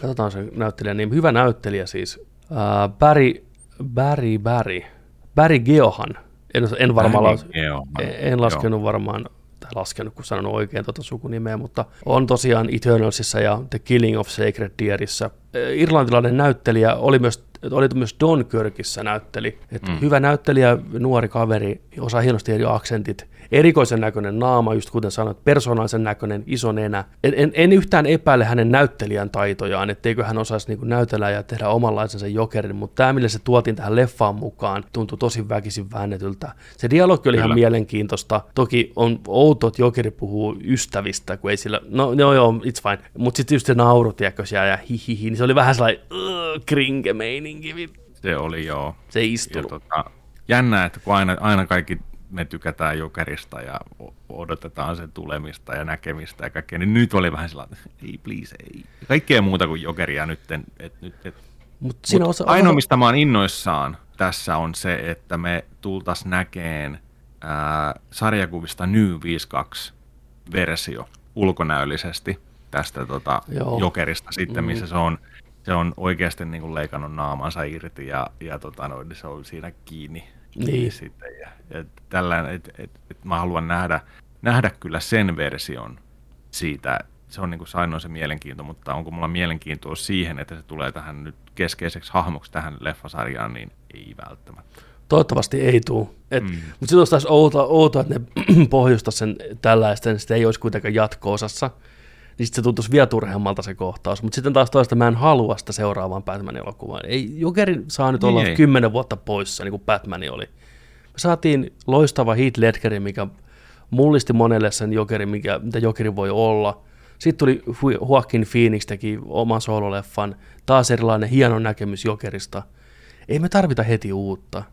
S1: katsotaan se näyttelijä niin Hyvä näyttelijä siis. Uh, Barry, Barry, Barry. Barry Geohan. En, en varmaan las, en, en laskenut Joo. varmaan, laskenut, kun sanon oikein tuota sukunimeä, mutta on tosiaan Eternalsissa ja The Killing of Sacred Deerissä. Irlantilainen näyttelijä oli myös oli myös Don Kirkissä näytteli. Et mm. Hyvä näyttelijä, nuori kaveri, osaa hienosti eri aksentit erikoisen näköinen naama, just kuten sanoit, persoonallisen näköinen, iso nenä. En, en, en yhtään epäile hänen näyttelijän taitojaan, etteikö hän osaisi niin näytellä ja tehdä omanlaisensa jokerin, mutta tämä, millä se tuotiin tähän leffaan mukaan, tuntui tosi väkisin väännetyltä. Se dialogi oli Kyllä. ihan mielenkiintoista. Toki on outo, että jokeri puhuu ystävistä, kun ei sillä, no, no joo, it's fine. Mutta sitten just se nauru, tiedätkö, ja hihihi, niin se oli vähän sellainen uh, kringe meininki.
S2: Se oli joo.
S1: Se istui.
S2: Tota, jännä, että kun aina, aina kaikki me tykätään Jokerista ja odotetaan sen tulemista ja näkemistä ja kaikkea, niin nyt oli vähän sellainen, ei please, ei. Kaikkea muuta kuin Jokeria nyt. Et, nyt et. Mut Mut osa, ainoa, mistä mä oon innoissaan tässä on se, että me tultas näkeen ää, sarjakuvista New 52-versio ulkonäöllisesti tästä tota, Jokerista sitten, missä mm. se on se on oikeasti niin kuin leikannut naamansa irti ja, ja tota, no, se on siinä kiinni niin. Sitten, ja, ja tällään, et, et, et mä haluan nähdä, nähdä kyllä sen version siitä, se on niin kuin ainoa se mielenkiinto, mutta onko mulla mielenkiintoa siihen, että se tulee tähän nyt keskeiseksi hahmoksi tähän leffasarjaan, niin ei välttämättä.
S1: Toivottavasti ei tule. Mm. Mutta sitten olisi taas outoa, outo, että ne pohjusta sen tällaisten, niin sitten ei olisi kuitenkaan jatko-osassa niin sitten se tuntuisi vielä turhemmalta se kohtaus. Mutta sitten taas toista mä en halua sitä seuraavaan Batman-elokuvaan. Ei, Jokeri saa nyt olla niin kymmenen vuotta poissa, niin kuin Batman oli. Me saatiin loistava Heath Ledgeri, mikä mullisti monelle sen Jokerin, mikä, mitä Jokeri voi olla. Sitten tuli Joaquin Phoenix, teki oman soololeffan, taas erilainen hieno näkemys Jokerista. Ei me tarvita heti uutta.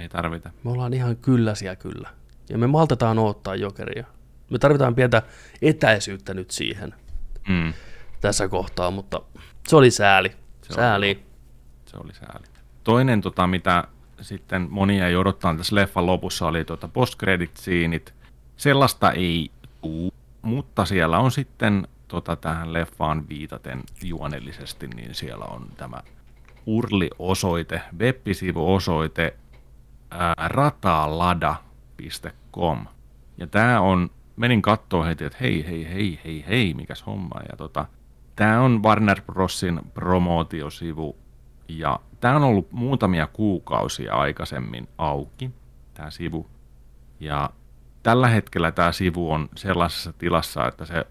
S2: Ei tarvita.
S1: Me ollaan ihan kylläsiä kyllä. Ja me maltetaan odottaa Jokeria. Me tarvitaan pientä etäisyyttä nyt siihen mm. tässä kohtaa, mutta se oli sääli. Se sääli. Oli,
S2: se oli sääli. Toinen, tota, mitä sitten monia ei odottaa tässä leffan lopussa, oli tota post Sellaista ei tuu, mutta siellä on sitten tota, tähän leffaan viitaten juonellisesti, niin siellä on tämä urli-osoite, web-sivuosoite rataalada.com. Ja tämä on menin katsoa heti, että hei, hei, hei, hei, hei, mikäs homma. Ja tota, tämä on Warner Brosin promootiosivu ja tämä on ollut muutamia kuukausia aikaisemmin auki, tämä sivu. Ja tällä hetkellä tämä sivu on sellaisessa tilassa, että se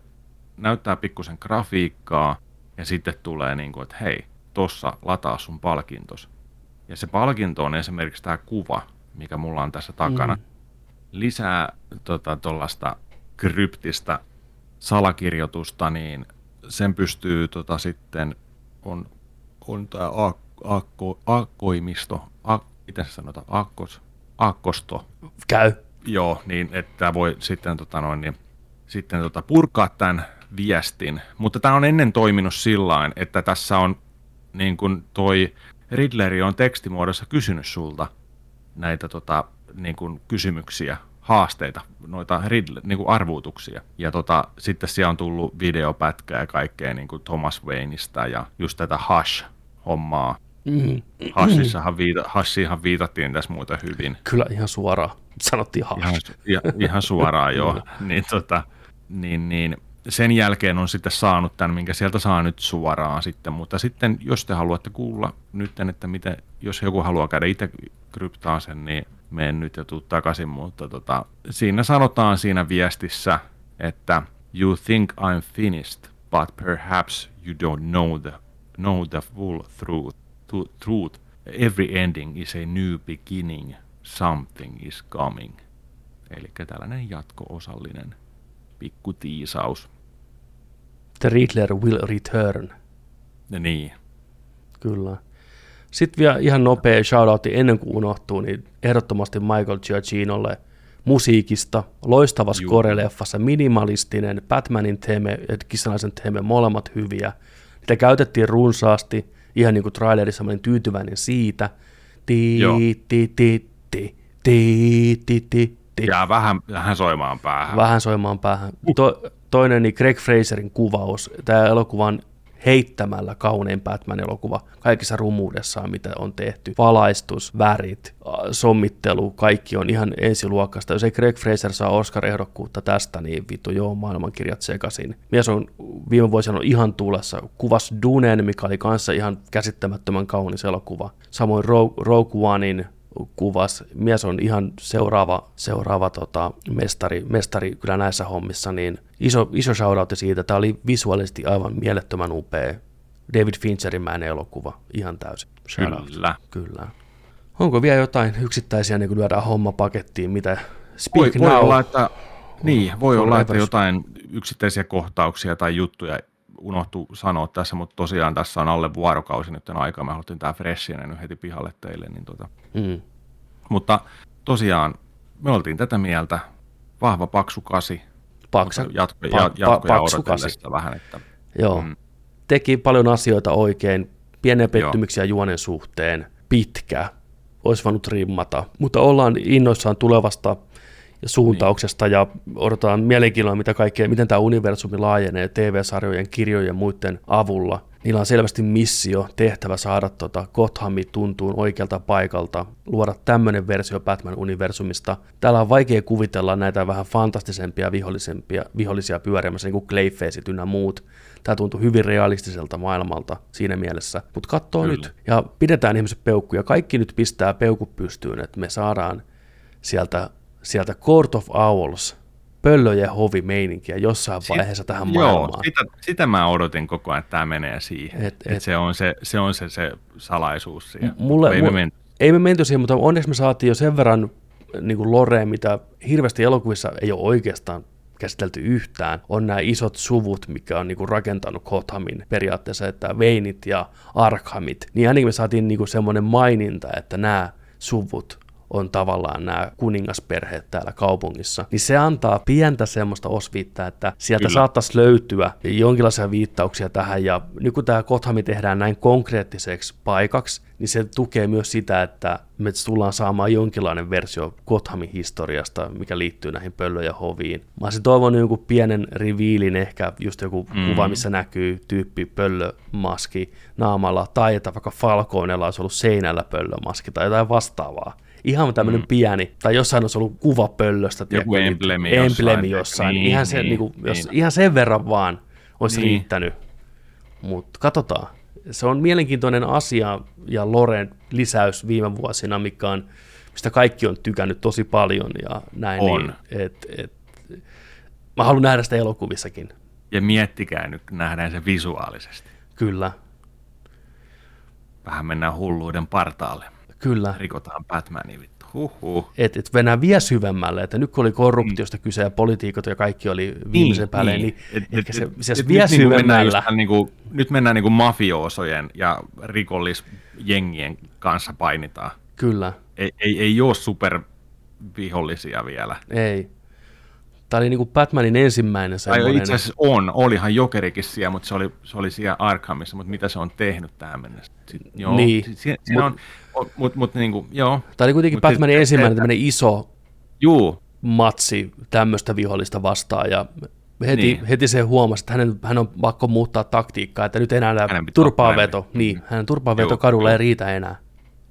S2: näyttää pikkusen grafiikkaa ja sitten tulee niin kuin, että hei, tossa lataa sun palkintos. Ja se palkinto on esimerkiksi tämä kuva, mikä mulla on tässä takana. Mm. Lisää tuollaista tota, kryptistä salakirjoitusta, niin sen pystyy tota, sitten, on, on tämä aakko, aakkoimisto, aak, miten sanotaan, aakkos, aakkosto.
S1: Käy.
S2: Joo, niin että voi sitten, tota noin, niin, sitten tota, purkaa tämän viestin. Mutta tämä on ennen toiminut sillä että tässä on niin kuin toi Riddleri on tekstimuodossa kysynyt sulta näitä tota, niin kuin kysymyksiä haasteita, noita riddle, niin kuin arvuutuksia. Ja tota, sitten siellä on tullut videopätkää ja kaikkea niin kuin Thomas Wayneista ja just tätä Hush-hommaa. Mm. Hashissahan, viita, Hashihan viitattiin tässä muuta hyvin.
S1: Kyllä ihan suoraan sanottiin Hush.
S2: Ihan, ihan suoraan joo. niin, tota, niin, niin, sen jälkeen on sitten saanut tämän, minkä sieltä saa nyt suoraan sitten, mutta sitten jos te haluatte kuulla nyt, että miten, jos joku haluaa käydä itse kryptaa sen, niin mene nyt ja tuu takaisin, mutta tota, siinä sanotaan siinä viestissä, että you think I'm finished, but perhaps you don't know the, know the full truth. truth. Every ending is a new beginning, something is coming. Eli tällainen jatko-osallinen pikku tiisaus.
S1: The Riddler will return.
S2: Ja niin.
S1: Kyllä. Sitten vielä ihan nopea shoutoutti ennen kuin unohtuu, niin ehdottomasti Michael Giacchinolle musiikista, loistava score-leffassa, minimalistinen, Batmanin teeme ja kissanaisen teeme, molemmat hyviä. Niitä käytettiin runsaasti, ihan niin kuin trailerissa, mä olin tyytyväinen siitä. Ti, ti, ti, ti, ti, ti, ti,
S2: ti. Ja vähän, vähän soimaan päähän.
S1: Vähän soimaan päähän. To, toinen, niin Greg Fraserin kuvaus. Tämä elokuvan heittämällä kaunein Batman-elokuva kaikissa rumuudessaan, mitä on tehty. Valaistus, värit, sommittelu, kaikki on ihan ensiluokkasta. Jos ei Greg Fraser saa Oscar-ehdokkuutta tästä, niin vittu joo, maailmankirjat sekasin. Mies on viime vuosina ihan tulessa. Kuvas Dunen, mikä oli kanssa ihan käsittämättömän kaunis elokuva. Samoin Rogue Onein kuvas. Mies on ihan seuraava, seuraava tota, mestari, mestari kyllä näissä hommissa, niin iso, iso shoutoutti siitä. Tämä oli visuaalisesti aivan mielettömän upea. David Fincherin mäinen elokuva, ihan täysin.
S2: Shoutout. Kyllä.
S1: Kyllä. Onko vielä jotain yksittäisiä, niin kuin lyödään homma pakettiin, mitä Speak
S2: voi, Now, voi olla, että, niin, voi olla, että jotain yksittäisiä kohtauksia tai juttuja unohtu sanoa tässä, mutta tosiaan tässä on alle vuorokausi nyt aikaa. Mä haluttiin tämä freshinen nyt heti pihalle teille. Niin tota. Mm. Mutta tosiaan me oltiin tätä mieltä. Vahva paksu kasi.
S1: Paksa,
S2: jatko, pa, jatko, pa, paksu kasi. vähän. Että,
S1: Joo. Mm. Teki paljon asioita oikein. Pieniä pettymyksiä Joo. juonen suhteen. Pitkä. Olisi voinut rimmata. Mutta ollaan innoissaan tulevasta suuntauksesta ja odotetaan mielenkiinnolla, mitä kaikkea, miten tämä universumi laajenee TV-sarjojen, kirjojen ja muiden avulla. Niillä on selvästi missio, tehtävä saada tota Gothami tuntuun oikealta paikalta, luoda tämmöinen versio Batman-universumista. Täällä on vaikea kuvitella näitä vähän fantastisempia vihollisempia, vihollisia pyörimässä, niin kuin Clayfaceit ynnä muut. Tämä tuntuu hyvin realistiselta maailmalta siinä mielessä. Mutta katsoo nyt ja pidetään ihmiset peukkuja. Kaikki nyt pistää peukut pystyyn, että me saadaan sieltä sieltä Court of Owls pöllöjen hovimeininkiä jossain Sit, vaiheessa tähän joo, maailmaan.
S2: Sitä, sitä mä odotin koko ajan, että tämä menee siihen. Et, et, et se on, se, se, on se, se salaisuus siihen.
S1: Mulle, ei, me menty. ei me menty siihen, mutta onneksi me saatiin jo sen verran niin kuin Loreen, mitä hirveästi elokuvissa ei ole oikeastaan käsitelty yhtään, on nämä isot suvut, mikä on niinku rakentanut Gothamin periaatteessa, että Veinit ja Arkhamit, niin ainakin me saatiin niinku semmoinen maininta, että nämä suvut on tavallaan nämä kuningasperheet täällä kaupungissa, niin se antaa pientä semmoista osviittaa, että sieltä Kyllä. saattaisi löytyä jonkinlaisia viittauksia tähän, ja nyt kun tämä Kothami tehdään näin konkreettiseksi paikaksi, niin se tukee myös sitä, että me tullaan saamaan jonkinlainen versio Gothamin historiasta, mikä liittyy näihin pöllö- ja hoviin. Mä olisin toivonut jonkun pienen riviilin, ehkä just joku mm. kuva, missä näkyy tyyppi pöllömaski naamalla, tai että vaikka Falconella olisi ollut seinällä pöllömaski tai jotain vastaavaa ihan tämmöinen mm. pieni, tai jossain olisi ollut kuva pöllöstä.
S2: Joku emblemi
S1: niin, jossain. Emblemi jossain. Niin, ihan, se, niin, niin, kuin, jos, niin. ihan sen verran vaan olisi niin. riittänyt. Mutta katsotaan. Se on mielenkiintoinen asia ja Loren lisäys viime vuosina, mikä on, mistä kaikki on tykännyt tosi paljon ja näin.
S2: On.
S1: Niin, et, et, mä haluan nähdä sitä elokuvissakin.
S2: Ja miettikää nyt, nähdään se visuaalisesti.
S1: Kyllä.
S2: Vähän mennään hulluuden partaalle.
S1: Kyllä.
S2: Rikotaan Batmania vittu. Huhhuh.
S1: Et, et mennään vielä syvemmälle, että nyt kun oli korruptiosta mm. kyse ja poliitikot ja kaikki oli viimeisen niin, päälle, niin, niin et, ehkä se, se et, vielä nyt, niinku syvemmällä.
S2: Niin kuin, nyt mennään niin kuin mafioosojen ja rikollisjengien kanssa painitaan.
S1: Kyllä.
S2: Ei, ei, ei ole supervihollisia vielä.
S1: Ei. Tämä oli niin kuin Batmanin ensimmäinen semmoinen.
S2: Tai itse asiassa on, olihan Jokerikin siellä, mutta se oli, se oli siellä Arkhamissa, mutta mitä se on tehnyt tähän mennessä? Sitten, joo,
S1: niin.
S2: Si, mut, on, mut, mut, niin kuin, joo.
S1: Tämä oli kuitenkin mut Batmanin ensimmäinen tämmöinen iso
S2: juu.
S1: matsi tämmöistä vihollista vastaan, ja heti, niin. heti se huomasi, että hänen, hän on pakko muuttaa taktiikkaa, että nyt enää turpaaveto, niin, hänen turpaaveto kadulla ei riitä enää.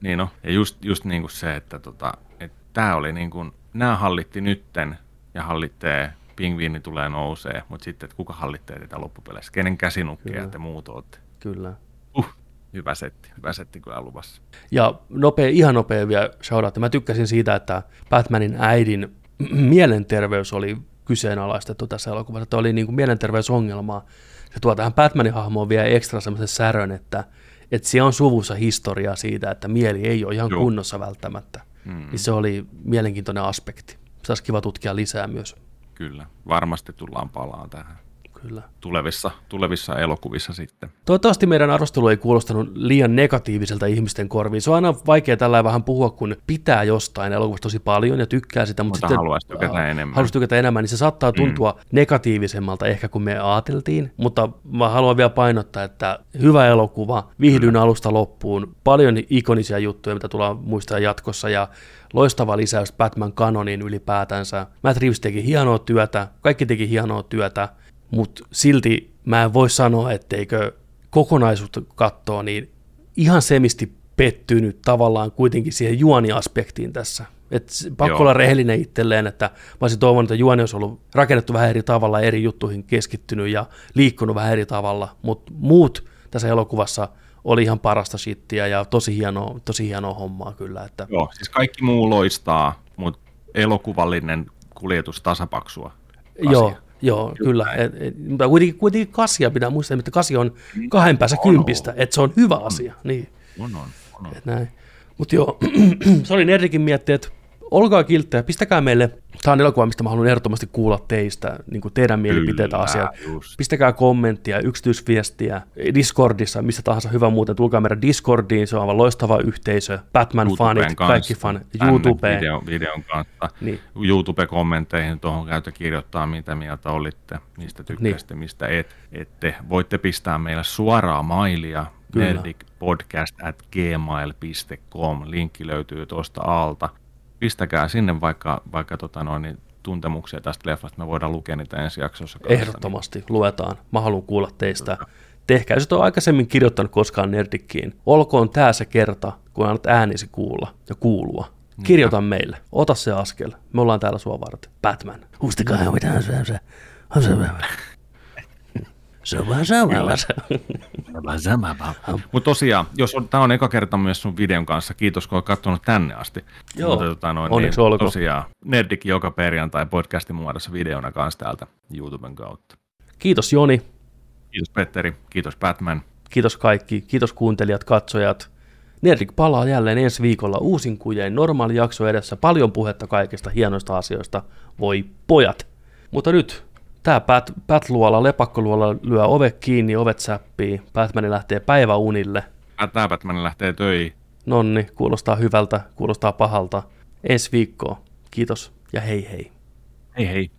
S2: Niin no, ja just, just niin kuin se, että tota, tämä oli niin kuin, nämä hallitti nytten ja hallitsee pingviini tulee nousee, mutta sitten, että kuka hallitsee tätä loppupeleissä, kenen käsinukkeja te muut olette.
S1: Kyllä.
S2: Uh, hyvä setti, hyvä setti kyllä luvassa.
S1: Ja nopea, ihan nopea vielä shoutout. Mä tykkäsin siitä, että Batmanin äidin mielenterveys oli kyseenalaistettu tässä elokuvassa, että oli niin kuin mielenterveysongelmaa. Se tuo tähän Batmanin hahmoon vielä ekstra semmoisen särön, että, että siellä on suvussa historiaa siitä, että mieli ei ole ihan Joo. kunnossa välttämättä. Mm. Niin se oli mielenkiintoinen aspekti. Se olisi kiva tutkia lisää myös.
S2: Kyllä, varmasti tullaan palaan tähän
S1: kyllä.
S2: Tulevissa, tulevissa elokuvissa sitten.
S1: Toivottavasti meidän arvostelu ei kuulostanut liian negatiiviselta ihmisten korviin. Se on aina vaikea tällä vähän puhua, kun pitää jostain elokuvasta tosi paljon ja tykkää sitä, mutta, mutta sitten
S2: haluaisi tykätä enemmän.
S1: Haluaisi tykätä enemmän, niin se saattaa mm. tuntua mm. negatiivisemmalta ehkä kuin me ajateltiin, mutta mä haluan vielä painottaa, että hyvä elokuva, viihdyn mm. alusta loppuun, paljon ikonisia juttuja, mitä tullaan muistaa jatkossa ja loistava lisäys Batman kanonin ylipäätänsä. Matt Reeves teki hienoa työtä, kaikki teki hienoa työtä, mutta silti mä en voi sanoa, etteikö kokonaisuutta katsoa, niin ihan semisti pettynyt tavallaan kuitenkin siihen juoniaspektiin tässä. Et pakko Joo. olla rehellinen itselleen, että mä olisin toivonut, että juoni olisi ollut rakennettu vähän eri tavalla, eri juttuihin keskittynyt ja liikkunut vähän eri tavalla, mutta muut tässä elokuvassa oli ihan parasta shittiä ja tosi hienoa, tosi hienoa hommaa kyllä. Että...
S2: Joo, siis kaikki muu loistaa, mutta elokuvallinen kuljetus tasapaksua.
S1: Asia. Joo, Joo, kyllä. Mutta kuitenkin, kuitenkin kasia pitää muistaa, että kasi on kahden päässä on, kympistä, on. että se on hyvä asia. Niin.
S2: On, on. on, on.
S1: Mutta joo, se oli Nerdikin mietti, että olkaa kilttejä, pistäkää meille, tämä on elokuva, mistä mä haluan ehdottomasti kuulla teistä, niin kuin teidän mielipiteitä asiaa. Pistäkää kommenttia, yksityisviestiä Discordissa, missä tahansa hyvä muuten, tulkaa meidän Discordiin, se on aivan loistava yhteisö, Batman-fanit, kaikki fan,
S2: YouTube. Video, videon kanssa, niin. YouTube-kommentteihin tuohon käytä kirjoittaa, mitä mieltä olitte, mistä tykkäsitte, niin. mistä et, ette. Voitte pistää meille suoraa mailia, nerdicpodcast at gmail.com. Linkki löytyy tuosta alta pistäkää sinne vaikka, vaikka tota noin, niin tuntemuksia tästä leffasta, me voidaan lukea niitä ensi jaksossa.
S1: Kanssa, Ehdottomasti, niin. luetaan. Mä haluan kuulla teistä. Tehkää, jos et ole aikaisemmin kirjoittanut koskaan Nerdikkiin, olkoon tämä se kerta, kun annat äänisi kuulla ja kuulua. Kirjoita mm. meille. Ota se askel. Me ollaan täällä sua varten. Batman. Hustakaa mitä se se. Se on vähän
S2: sama. Mutta tosiaan, jos on, tämä on eka kerta myös sun videon kanssa, kiitos kun olet katsonut tänne asti.
S1: Joo, Mutta,
S2: tota, noin, onneksi niin, olkoon. Tosiaan, Nerdik joka perjantai podcastin muodossa videona kanssa täältä YouTuben kautta.
S1: Kiitos Joni.
S2: Kiitos Petteri, kiitos Batman.
S1: Kiitos kaikki, kiitos kuuntelijat, katsojat. Nerdik palaa jälleen ensi viikolla uusin kujeen, normaali jakso edessä, paljon puhetta kaikista hienoista asioista. Voi pojat! Mutta nyt Tämä Pat, Pat luola, lepakkoluola lyö ove kiinni, ovet säppii, Batman lähtee päiväunille.
S2: Tämä Batman lähtee töihin.
S1: Nonni, kuulostaa hyvältä, kuulostaa pahalta. Ensi viikkoa. Kiitos ja hei hei.
S2: Hei hei.